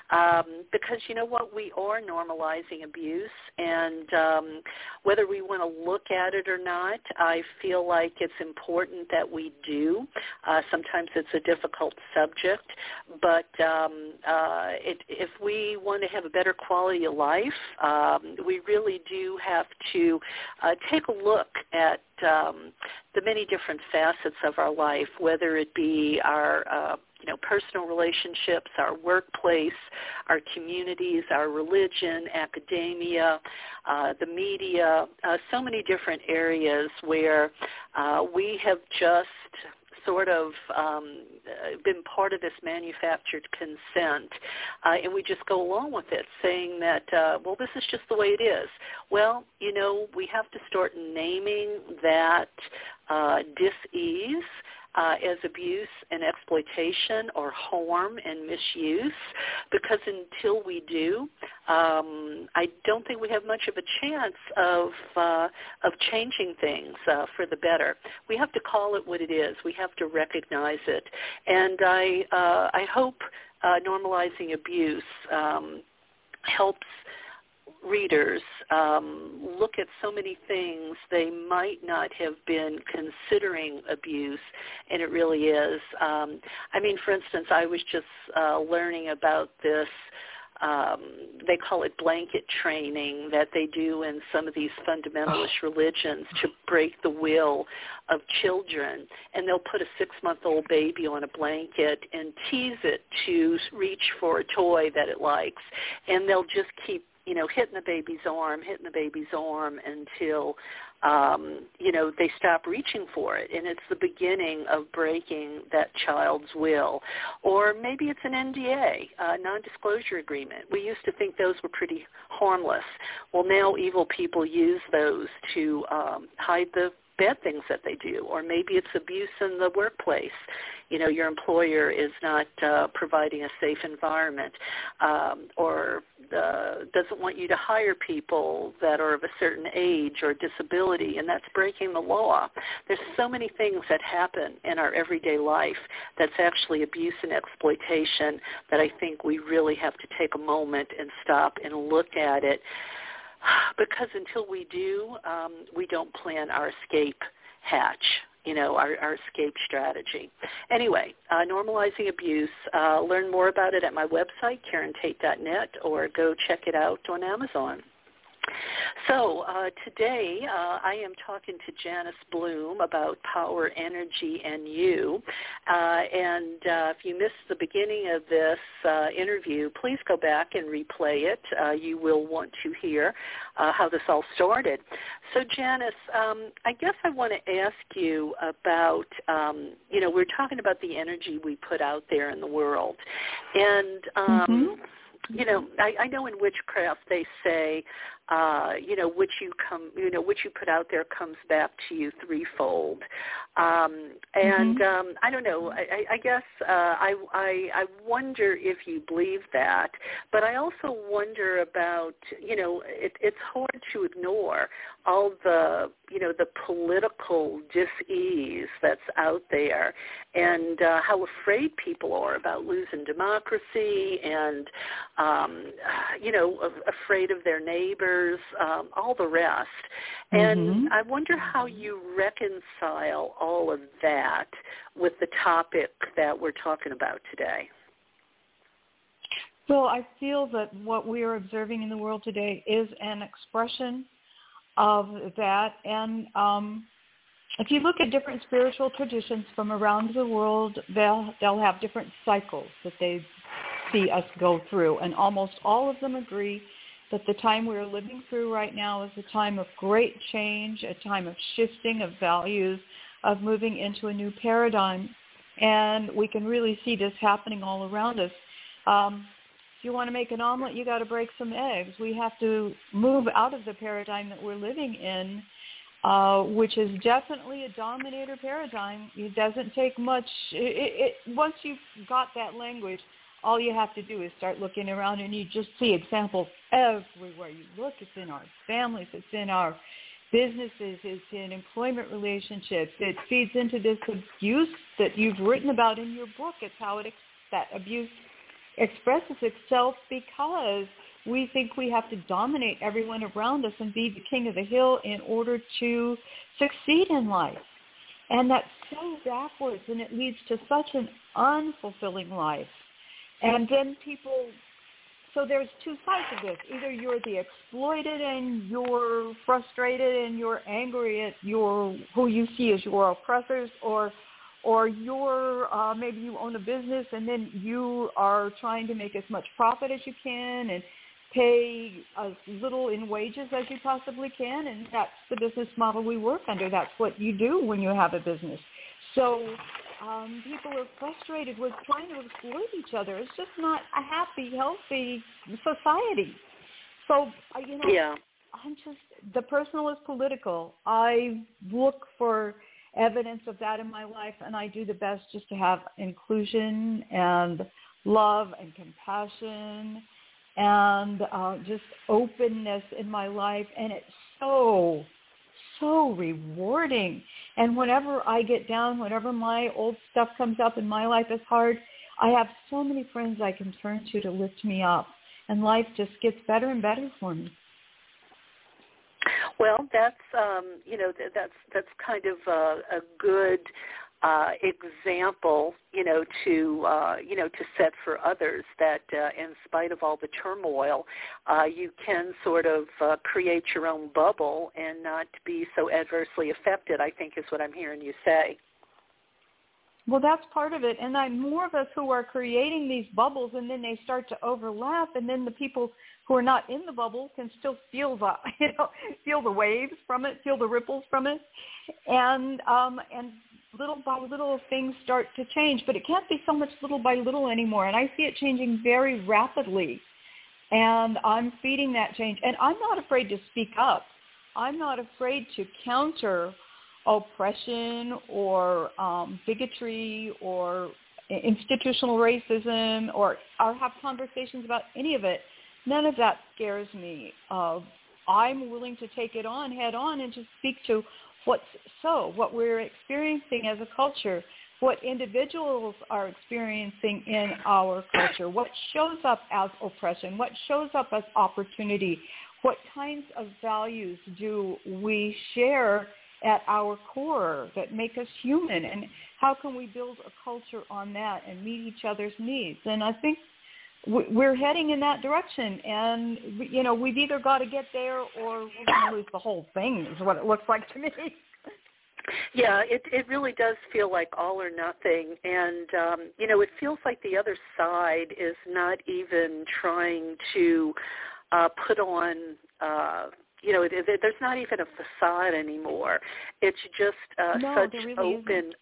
Um, because you know what, we are normalizing abuse, and um, whether we want to look at it or not, I feel like it's important that we do. Uh, sometimes it's a difficult subject, but um, uh, it, if we want to have a better quality of life, um, we really do have to uh, take a look at um, the many different facets of our life, whether it be our uh, you know personal relationships, our workplace, our communities, our religion, academia, uh, the media, uh, so many different areas where uh, we have just sort of um, been part of this manufactured consent, uh, and we just go along with it, saying that, uh, well, this is just the way it is. Well, you know, we have to start naming that uh, dis-ease uh, as abuse and exploitation or harm and misuse because until we do, um, I don't think we have much of a chance of uh, of changing things uh, for the better. We have to call it what it is. We have to recognize it, and I uh, I hope uh, normalizing abuse um, helps readers um, look at so many things they might not have been considering abuse, and it really is. Um, I mean, for instance, I was just uh, learning about this um, they call it blanket training that they do in some of these fundamentalist oh. religions to break the will of children. And they'll put a six-month-old baby on a blanket and tease it to reach for a toy that it likes. And they'll just keep you know, hitting the baby's arm, hitting the baby's arm until, um, you know, they stop reaching for it. And it's the beginning of breaking that child's will. Or maybe it's an NDA, a non-disclosure agreement. We used to think those were pretty harmless. Well, now evil people use those to um, hide the bad things that they do, or maybe it's abuse in the workplace. You know, your employer is not uh, providing a safe environment, um, or uh, doesn't want you to hire people that are of a certain age or disability, and that's breaking the law. There's so many things that happen in our everyday life that's actually abuse and exploitation that I think we really have to take a moment and stop and look at it because until we do, um, we don't plan our escape hatch you know, our, our escape strategy. Anyway, uh, normalizing abuse. Uh, learn more about it at my website, KarenTate.net, or go check it out on Amazon. So uh, today uh, I am talking to Janus Blum about power, energy, and you. Uh, and uh, if you missed the beginning of this uh, interview, please go back and replay it. Uh, you will want to hear how this all started. So Janice, um, I guess I want to ask you about, um, you know, we're talking about the energy we put out there in the world. And um, mm-hmm you know, I, I know in witchcraft they say, uh, you know, which you come, you know, which you put out there comes back to you threefold. Um, and mm-hmm. um, I don't know. I, I guess uh, I, I I wonder if you believe that, but I also wonder about, you know, it, it's hard to ignore all the, you know, the political dis-ease that's out there, and uh, how afraid people are about losing democracy, and um, you know, afraid of their neighbors, um, all the rest. And mm-hmm. I wonder how you reconcile all of that with the topic that we're talking about today. Well, I feel that what we are observing in the world today is an expression of that. And um, if you look at different spiritual traditions from around the world, they'll they'll have different cycles that they see us go through, and almost all of them agree that the time we're living through right now is a time of great change, a time of shifting of values, of moving into a new paradigm, and we can really see this happening all around us. Um, you want to make an omelet, you got to break some eggs. We have to move out of the paradigm that we're living in, uh, which is definitely a dominator paradigm. It doesn't take much. It, it, once you've got that language, all you have to do is start looking around and you just see examples everywhere you look. It's in our families. It's in our businesses. It's in employment relationships. It feeds into this abuse that you've written about in your book. It's how it that abuse expresses itself because we think we have to dominate everyone around us and be the king of the hill in order to succeed in life. And that's so backwards and it leads to such an unfulfilling life. And then people so there's two sides of this. Either you're the exploited and you're frustrated and you're angry at your who you see as your oppressors, or or you're uh, maybe you own a business and then you are trying to make as much profit as you can and pay as little in wages as you possibly can, and that's the business model we work under. That's what you do when you have a business. So um, people are frustrated with trying to exploit each other. It's just not a happy, healthy society. So, you know, yeah. I'm just the personal is political. I look for evidence of that in my life, and I do the best just to have inclusion and love and compassion and uh, just openness in my life. And it's so, so rewarding. And whenever I get down, whenever my old stuff comes up and my life is hard, I have so many friends I can turn to to lift me up. And life just gets better and better for me. Well, that's um, you know that's that's kind of a, a good uh, example, you know, to uh, you know to set for others that uh, in spite of all the turmoil, uh, you can sort of uh, create your own bubble and not be so adversely affected. I think is what I'm hearing you say. Well, that's part of it, and I'm more of us who are creating these bubbles, and then they start to overlap, and then the people who are not in the bubble can still feel the you know feel the waves from it, feel the ripples from it, and um, and little by little things start to change, but it can't be so much little by little anymore. And I see it changing very rapidly. And I'm feeding that change. And I'm not afraid to speak up. I'm not afraid to counter oppression or um, bigotry or institutional racism or, or have conversations about any of it. None of that scares me. Uh, I'm willing to take it on head on and just speak to what's so, what we're experiencing as a culture, what individuals are experiencing in our culture, what shows up as oppression, what shows up as opportunity, what kinds of values do we share at our core that make us human, and how can we build a culture on that and meet each other's needs? And I think we're heading in that direction and you know we've either got to get there or we're going to lose the whole thing is what it looks like to me yeah it it really does feel like all or nothing and um you know it feels like the other side is not even trying to uh put on uh you know, there's not even a facade anymore. It's just uh, no, such really open. Isn't.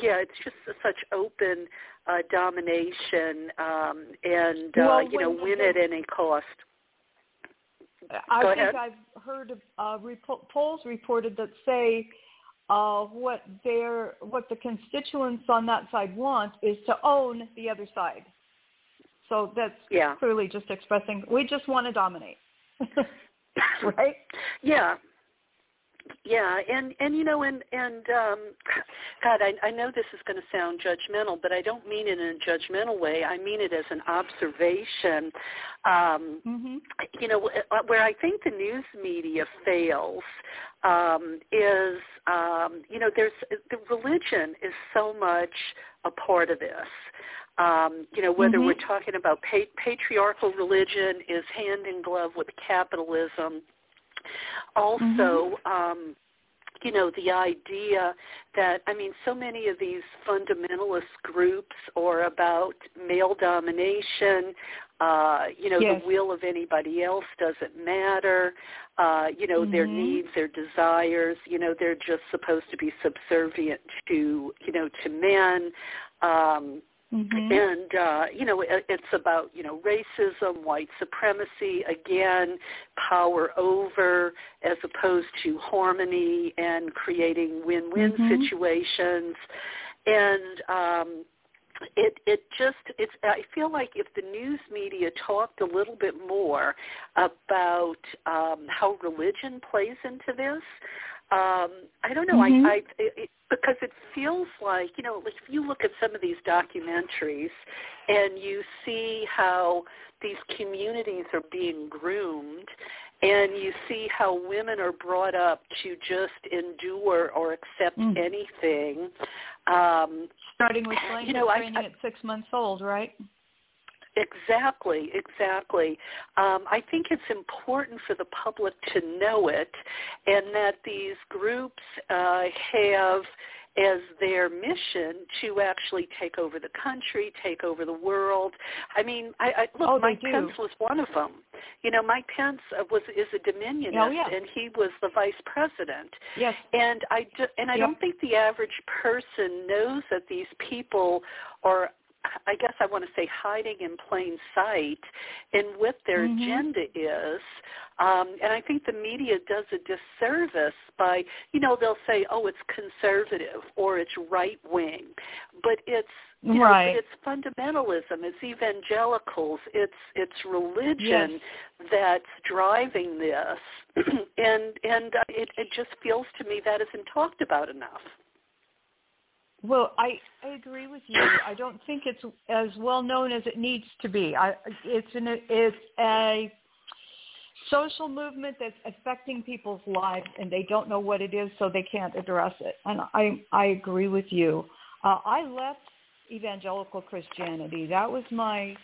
Yeah, it's just such open uh, domination um, and well, uh, you know win at any cost. I Go think ahead. I've heard of uh, repo- polls reported that say uh, what their what the constituents on that side want is to own the other side. So that's yeah. clearly just expressing we just want to dominate, right? Yeah, yeah, and and you know, and and um, God, I, I know this is going to sound judgmental, but I don't mean it in a judgmental way. I mean it as an observation. Um, mm-hmm. You know, uh, where I think the news media fails um, is, um, you know, there's the religion is so much a part of this. Um, you know, whether mm-hmm. we're talking about pa- patriarchal religion is hand in glove with capitalism also, mm-hmm. um, you know, the idea that, I mean, so many of these fundamentalist groups are about male domination, uh, you know, yes. the will of anybody else doesn't matter, uh, you know, mm-hmm. their needs, their desires, you know, they're just supposed to be subservient to, you know, to men. Um, Mm-hmm. And uh, you know, it, it's about you know racism, white supremacy, again, power over as opposed to harmony and creating win-win mm-hmm. situations. And um, it it just it's I feel like if the news media talked a little bit more about um, how religion plays into this, um, I don't know. Mm-hmm. I, I it, because it feels like you know, like if you look at some of these documentaries and you see how these communities are being groomed, and you see how women are brought up to just endure or accept mm. anything. Um, Starting with blanket you know, training I, I, at six months old, right? Exactly, exactly. Um, I think it's important for the public to know it, and that these groups uh, have as their mission to actually take over the country, take over the world. I mean, I, I look, oh, Mike Pence was one of them. You know, Mike Pence uh, was is a Dominionist, oh, yeah. and he was the vice president. Yes. And I do, and I yep. don't think the average person knows that these people are I guess I want to say hiding in plain sight in what their mm-hmm. agenda is. Um, and I think the media does a disservice by, you know, they'll say, oh, it's conservative or it's right wing, but it's you know, right. it's fundamentalism, it's evangelicals, it's it's religion yes. that's driving this, and and uh, it, it just feels to me that isn't talked about enough. Well, I, I agree with you. I don't think it's as well known as it needs to be. I, it's an it's a social movement that's affecting people's lives, and they don't know what it is, so they can't address it. And I I agree with you. Uh, I left evangelical Christianity. That was my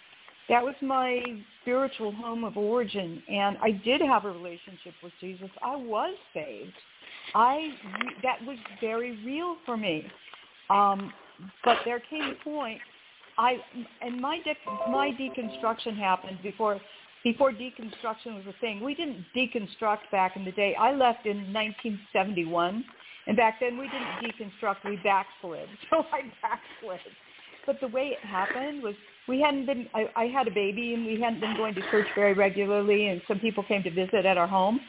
that was my spiritual home of origin, and I did have a relationship with Jesus. I was saved. I that was very real for me um, but there came a point, I and my de- my deconstruction happened before before deconstruction was a thing. We didn't deconstruct back in the day. I left in 1971, and back then we didn't deconstruct. We backslid. So I backslid. But the way it happened was we hadn't been. I, I had a baby, and we hadn't been going to church very regularly. And some people came to visit at our home,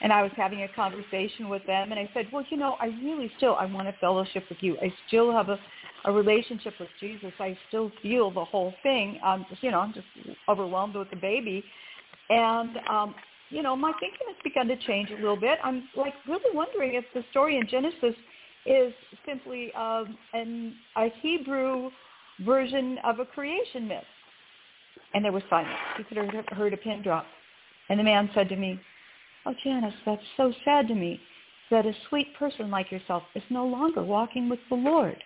and I was having a conversation with them, and I said, well, you know, I really still, I want a fellowship with you. I still have a, a relationship with Jesus. I still feel the whole thing. I'm you know, I'm just overwhelmed with the baby. And, um, you know, my thinking has begun to change a little bit. I'm like really wondering if the story in Genesis is simply um, an, a Hebrew version of a creation myth. And there was silence. You could have heard a pin drop. And the man said to me, Oh, Janus, that's so sad to me that a sweet person like yourself is no longer walking with the Lord.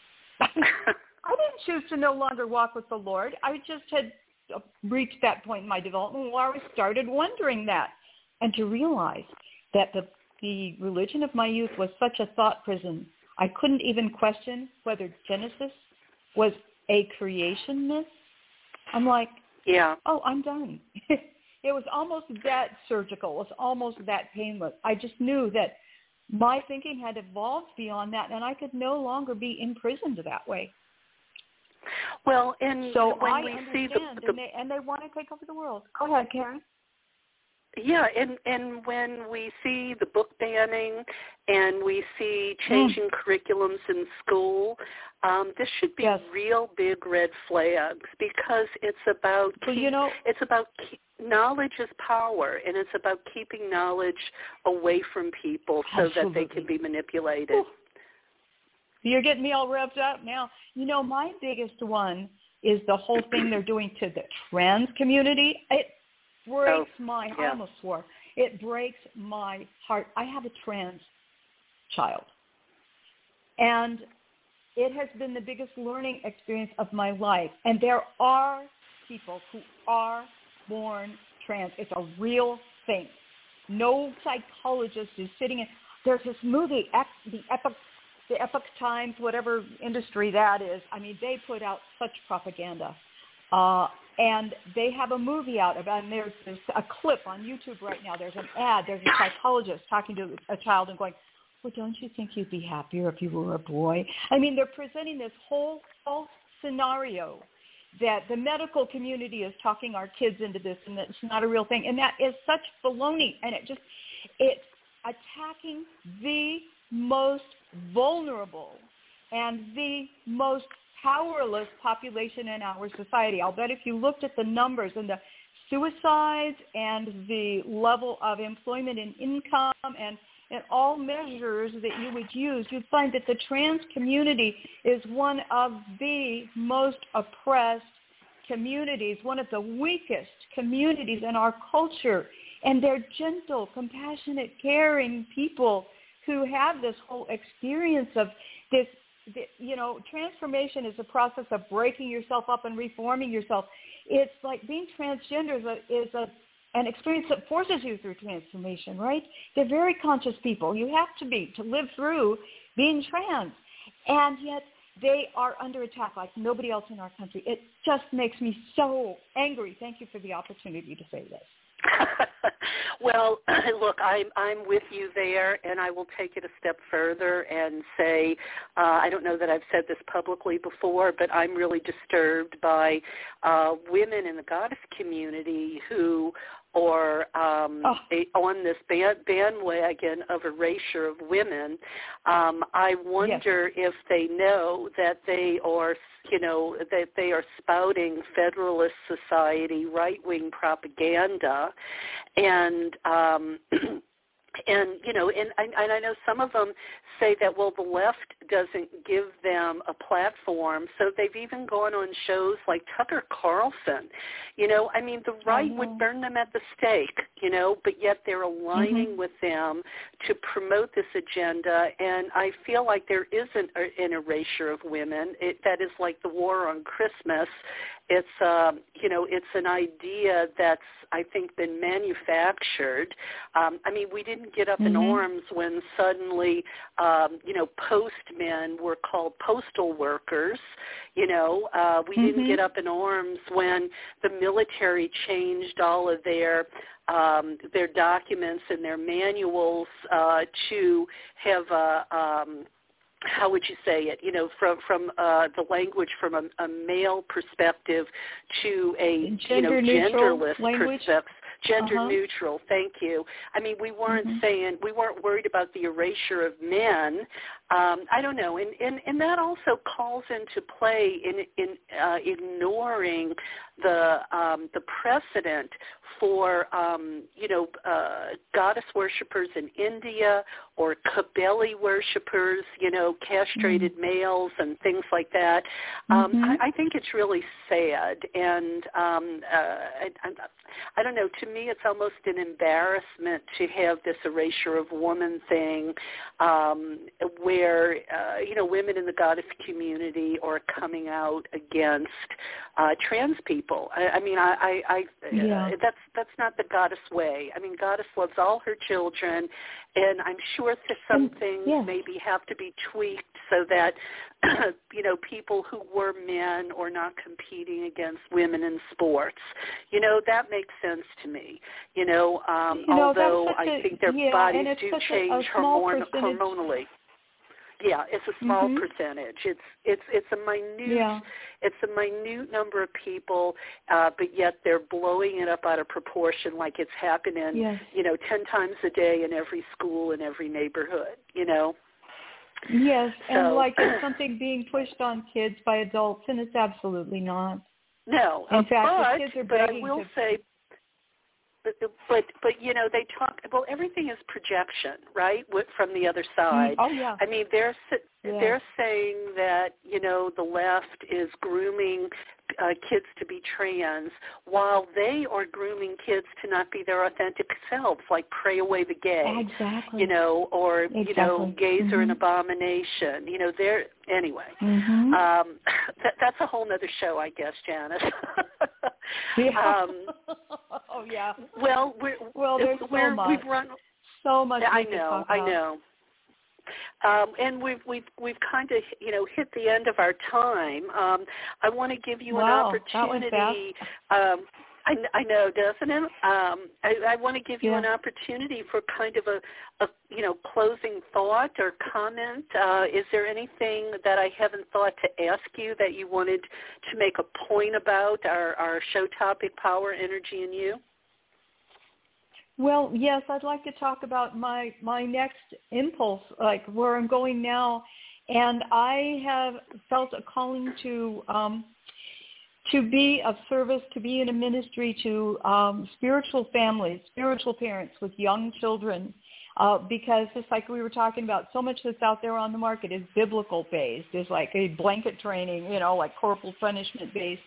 I didn't choose to no longer walk with the Lord. I just had reached that point in my development where I started wondering that and to realize that the, the religion of my youth was such a thought prison. I couldn't even question whether Genesis was a creation myth. I'm like, yeah. oh, I'm done. it was almost that surgical. It was almost that painless. I just knew that my thinking had evolved beyond that, and I could no longer be imprisoned that way. Well, and so when I we understand, see the, the and, they, and they want to take over the world. Go ahead, Karen. Yeah, and and when we see the book banning and we see changing mm. curriculums in school, um, this should be yes. real big red flags because it's about well, you know it's about knowledge is power, and it's about keeping knowledge away from people so absolutely. that they can be manipulated. Ooh. You're getting me all revved up now. You know, my biggest one is the whole thing they're doing to the trans community. It breaks oh, my yeah. I almost swore. It breaks my heart. I have a trans child. And it has been the biggest learning experience of my life. And there are people who are born trans. It's a real thing. No psychologist is sitting in. There's this movie, the Epoch, the Epoch Times, whatever industry that is. I mean, they put out such propaganda. Uh, and they have a movie out about, and there's, there's a clip on YouTube right now. There's an ad. There's a psychologist talking to a child and going, well, don't you think you'd be happier if you were a boy? I mean, they're presenting this whole false scenario that the medical community is talking our kids into this and that it's not a real thing. And that is such baloney. And it just, it's attacking the most vulnerable and the most powerless population in our society. I'll bet if you looked at the numbers and the suicides and the level of employment and income and and all measures that you would use, you'd find that the trans community is one of the most oppressed communities, one of the weakest communities in our culture. And they're gentle, compassionate, caring people who have this whole experience of this you know, transformation is a process of breaking yourself up and reforming yourself. It's like being transgender is a, is a an experience that forces you through transformation, right? They're very conscious people. You have to be to live through being trans. And yet they are under attack like nobody else in our country. It just makes me so angry. Thank you for the opportunity to say this. well, look, I'm I'm with you there, and I will take it a step further and say, uh, I don't know that I've said this publicly before, but I'm really disturbed by uh, women in the goddess community who or um, oh. a, on this band, bandwagon of erasure of women, um, I wonder yes. if they know that they are, you know, that they are spouting Federalist Society right-wing propaganda, and um, and you know and, and i know some of them say that well the left doesn't give them a platform. So they've even gone on shows like tucker carlson. You know i mean the right mm-hmm. would burn them at the stake you know but yet they're aligning mm-hmm. with them to promote this agenda. And i feel like there isn't an erasure of women. It, that is like the war on christmas it's um, you know it's an idea that's I think been manufactured. Um, I mean, we didn't get up mm-hmm. in arms when suddenly um, you know postmen were called postal workers. You know, uh, we mm-hmm. didn't get up in arms when the military changed all of their um, their documents and their manuals uh, to have a um, how would you say it? You know, from from uh, the language from a, a male perspective to a gender you know genderless perspective gender uh-huh. neutral. Thank you. I mean, we weren't mm-hmm. saying we weren't worried about the erasure of men. Um, I don't know, and, and and that also calls into play in in uh, ignoring the um, the precedent for um, you know uh, goddess worshippers in India or Kybele worshippers, you know, castrated mm-hmm. males and things like that. Um, mm-hmm. I, I think it's really sad, and um, uh, I, I, I don't know. To me, it's almost an embarrassment to have this erasure of woman thing, um, where uh, you know women in the goddess community are coming out against uh, trans people. I, I mean, I, I, I yeah. uh, that's that's not the goddess way. I mean, goddess loves all her children, and I'm sure that some things yeah. maybe have to be tweaked so that you know people who were men or not competing against women in sports. You know, that makes sense to me. You know, um, you know, although I a, think their yeah, bodies do change a, a hormon- hormonally. Yeah, it's a small mm-hmm. percentage. It's it's it's a minute yeah. it's a minute number of people, uh, but yet they're blowing it up out of proportion, like it's happening, yes. you know, ten times a day in every school in every neighborhood. You know. Yes, so, and like it's something being pushed on kids by adults, and it's absolutely not. No, in uh, fact, but, the kids are but I begging will to say but but but you know they talk well everything is projection right from the other mm, side. oh yeah. I mean they're yeah. they're saying that you know the left is grooming uh, kids to be trans while they are grooming kids to not be their authentic selves like pray away the gay exactly you know or exactly. you know gays mm-hmm. are an abomination you know they're anyway mm-hmm. um that, that's a whole nother show i guess janus yeah. um oh yeah well we're well there's we're, so much we've run so much i know i know um, and we've we've we've kind of you know hit the end of our time. Um, I want to give you wow, an opportunity. Um, I, I know, doesn't it? Um, I, I want to give you yeah. an opportunity for kind of a, a you know closing thought or comment. Uh, is there anything that I haven't thought to ask you that you wanted to make a point about our, our show topic, power, energy, and you? Well, yes, I'd like to talk about my my next impulse, like where I'm going now, and I have felt a calling to um, to be of service, to be in a ministry to um, spiritual families, spiritual parents with young children, uh, because just like we were talking about, so much that's out there on the market is biblical based, is like a blanket training, you know, like corporal punishment based.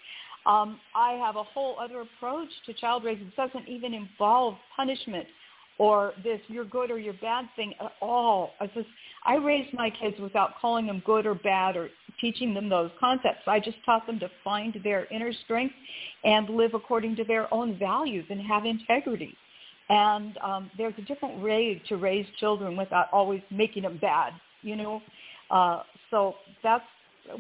Um, I have a whole other approach to child raising. It doesn't even involve punishment or this you're good or you're bad thing at all. I just I raised my kids without calling them good or bad or teaching them those concepts. I just taught them to find their inner strength and live according to their own values and have integrity. And um, there's a different way to raise children without always making them bad, you know. Uh, so that's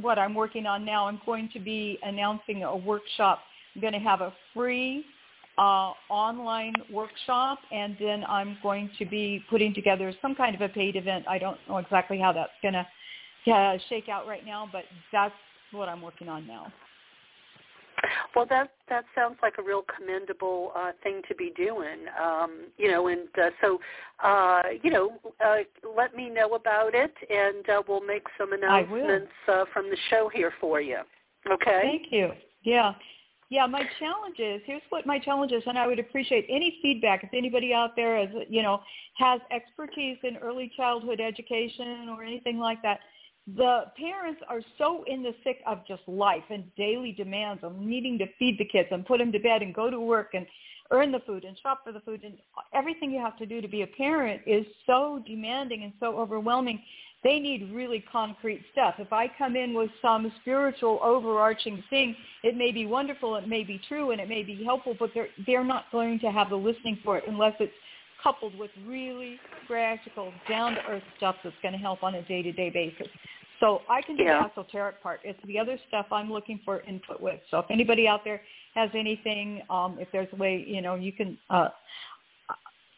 what I'm working on now. I'm going to be announcing a workshop. I'm going to have a free uh, online workshop, and then I'm going to be putting together some kind of a paid event. I don't know exactly how that's going to uh, shake out right now, but that's what I'm working on now. Well, that that sounds like a real commendable uh, thing to be doing. Um, you know, and uh, so uh, you know, uh, let me know about it, and uh, we'll make some announcements uh, from the show here for you. Okay. Thank you. Yeah. Yeah, my challenge is here's what my challenge is, and I would appreciate any feedback if anybody out there is you know has expertise in early childhood education or anything like that the parents are so in the thick of just life and daily demands of needing to feed the kids and put them to bed and go to work and earn the food and shop for the food and everything you have to do to be a parent is so demanding and so overwhelming. They need really concrete stuff. If I come in with some spiritual overarching thing, it may be wonderful, it may be true, and it may be helpful, but they're they're not going to have the listening for it unless it's coupled with really practical, down-to-earth stuff that's going to help on a day-to-day basis. So I can do yeah. the esoteric part. It's the other stuff I'm looking for input with. So if anybody out there has anything, um, if there's a way, you know, you can. Uh,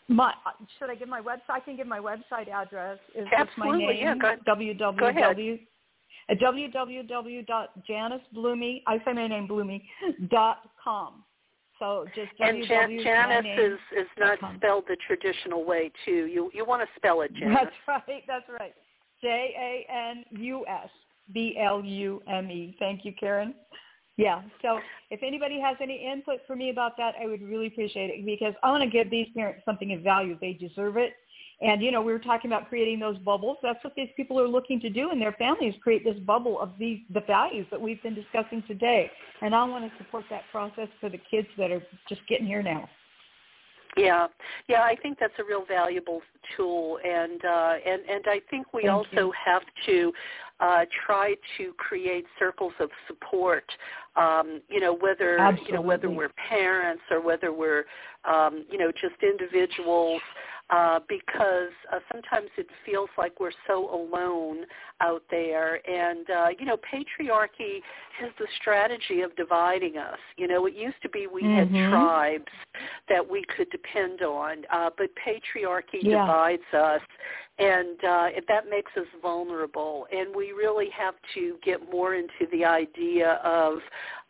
my should I give my website? I can give my website address. Is Absolutely, my name? Yeah, go, www. Go ahead. At www.janusblume, I say my name Bloomy, dot com. So just and Jan- Janus is is not spelled the traditional way too. You you want to spell it, Janus? That's right. That's right. J A N U S B L U M E. Thank you, Karen. Yeah. So if anybody has any input for me about that, I would really appreciate it because I want to give these parents something of value. They deserve it. And, you know, we were talking about creating those bubbles. That's what these people are looking to do in their families, create this bubble of these, the values that we've been discussing today. And I want to support that process for the kids that are just getting here now. Yeah, yeah, I think that's a real valuable tool, and uh, and and I think we Thank also you. have to uh, try to create circles of support. Um, you know, whether Absolutely. you know whether we're parents or whether we're um, you know just individuals uh, because uh, sometimes it feels like we're so alone out there. And, uh, you know, patriarchy is the strategy of dividing us. You know, it used to be we mm-hmm. had tribes that we could depend on, uh, but patriarchy yeah. divides us and uh, that makes us vulnerable. And we really have to get more into the idea of,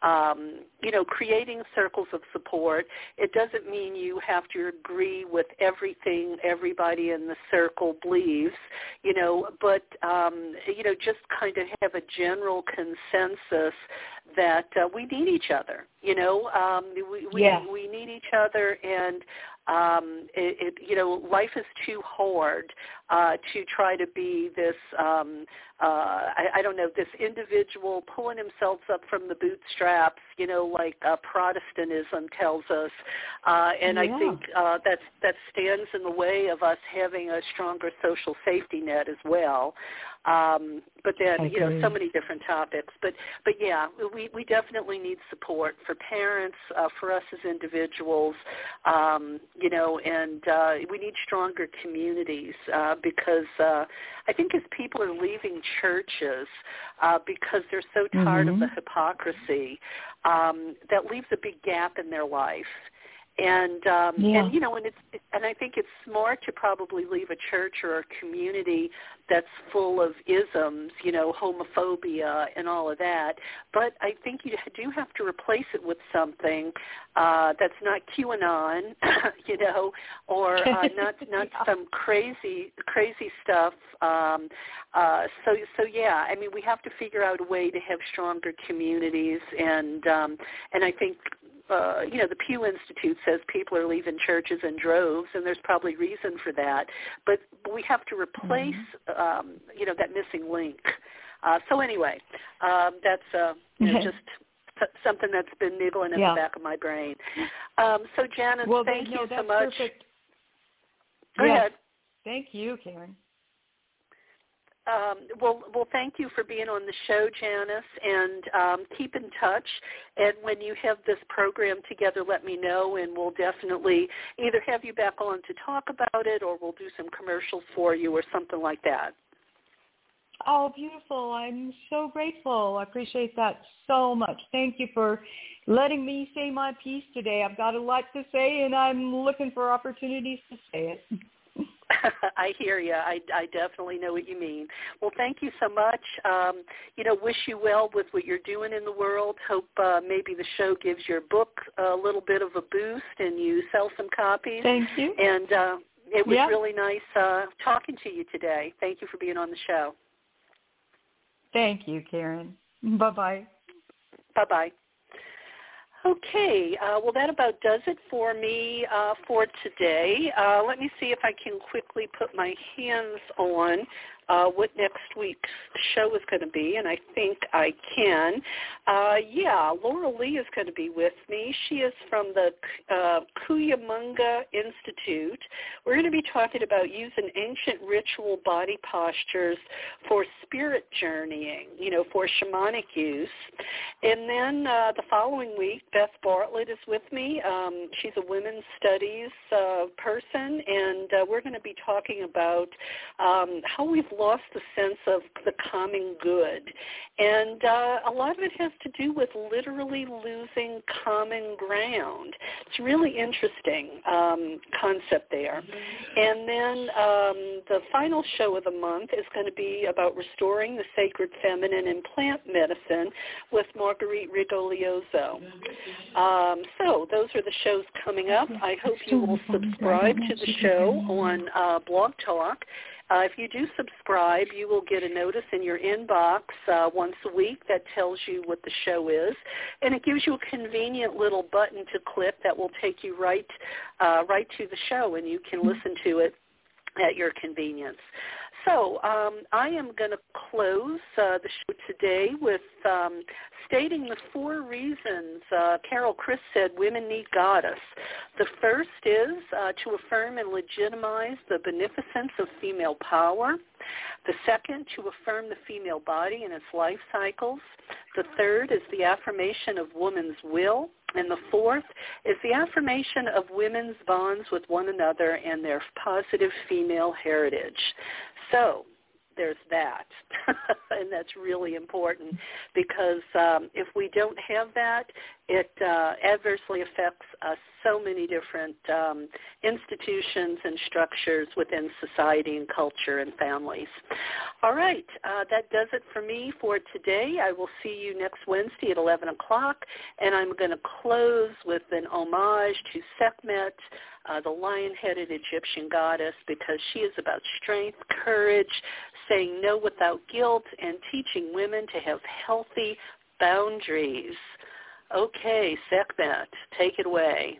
um, you know, creating circles of support. It doesn't mean you have to agree with everything everybody in the circle believes, you know, but um, you know, just kind of have a general consensus that uh, we need each other. You know, um, we we, yeah. we need each other, and um, it, it, you know, life is too hard uh, to try to be this, um, uh, I, I don't know, this individual pulling himself up from the bootstraps, you know, like uh, Protestantism tells us. Uh, and yeah. I think uh, that that stands in the way of us having a stronger social safety net as well. Um, but then, you know, so many different topics. But but yeah, we we definitely need support for parents, uh, for us as individuals, um, you know, and uh, we need stronger communities uh, because uh, I think as people are leaving churches uh, because they're so tired mm-hmm. of the hypocrisy, um, that leaves a big gap in their life and um yeah. and you know and it's and i think it's smart to probably leave a church or a community that's full of isms you know homophobia and all of that but i think you do have to replace it with something uh that's not qanon you know or uh not not some crazy crazy stuff um uh so so yeah i mean we have to figure out a way to have stronger communities and um and i think uh, you know, the Pew Institute says people are leaving churches in droves, and there's probably reason for that. But we have to replace, mm-hmm. um, you know, that missing link. Uh, so anyway, um, that's uh, you know, just something that's been niggling in yeah. the back of my brain. Um, so Janus, well, thank no, you so much. Perfect. Go yes. ahead. Thank you, Karen. Um, well, well, thank you for being on the show, Janus, and um, keep in touch. And when you have this program together, let me know, and we'll definitely either have you back on to talk about it, or we'll do some commercials for you, or something like that. Oh, beautiful. I'm so grateful. I appreciate that so much. Thank you for letting me say my piece today. I've got a lot to say, and I'm looking for opportunities to say it. I hear you. I, I definitely know what you mean. Well, thank you so much. Um, you know, wish you well with what you're doing in the world. Hope uh, maybe the show gives your book a little bit of a boost and you sell some copies. Thank you. And uh, it was Yeah. really nice uh, talking to you today. Thank you for being on the show. Thank you, Karen. Bye-bye. Bye-bye. Okay, uh, well that about does it for me uh, for today. Uh, let me see if I can quickly put my hands on uh, what next week's show is going to be, and I think I can. Uh, yeah, Laura Lee is going to be with me. She is from the uh, Institute. We're going to be talking about using ancient ritual body postures for spirit journeying, you know, for shamanic use. And then uh, the following week, Beth Bartlett is with me. Um, she's a women's studies uh, person, and uh, we're going to be talking about um, how we've lost the sense of the common good. And uh, a lot of it has to do with literally losing common ground. It's really interesting um, concept there. And then um, the final show of the month is going to be about restoring the sacred feminine in plant medicine with Marguerite Rigoglioso. Um, so those are the shows coming up. I hope you will subscribe to the show on uh, Blog Talk. Uh, if you do subscribe, you will get a notice in your inbox uh, once a week that tells you what the show is, and it gives you a convenient little button to click that will take you right, uh, right to the show, and you can listen to it at your convenience. So um, I am going to close uh, the show today with um, stating the four reasons uh, Carol Christ said women need goddess. The first is uh, to affirm and legitimize the beneficence of female power. The second, to affirm the female body and its life cycles. The third is the affirmation of woman's will. And the fourth is the affirmation of women's bonds with one another and their positive female heritage. So there's that. and that's really important because um, if we don't have that, it uh, adversely affects uh, so many different um, institutions and structures within society and culture and families. All right, uh, that does it for me for today. I will see you next Wednesday at 11 o'clock, and I'm going to close with an homage to Sekhmet, uh, the lion-headed Egyptian goddess, because she is about strength, courage, saying no without guilt, and teaching women to have healthy boundaries. Okay, Sekhmet, take it away.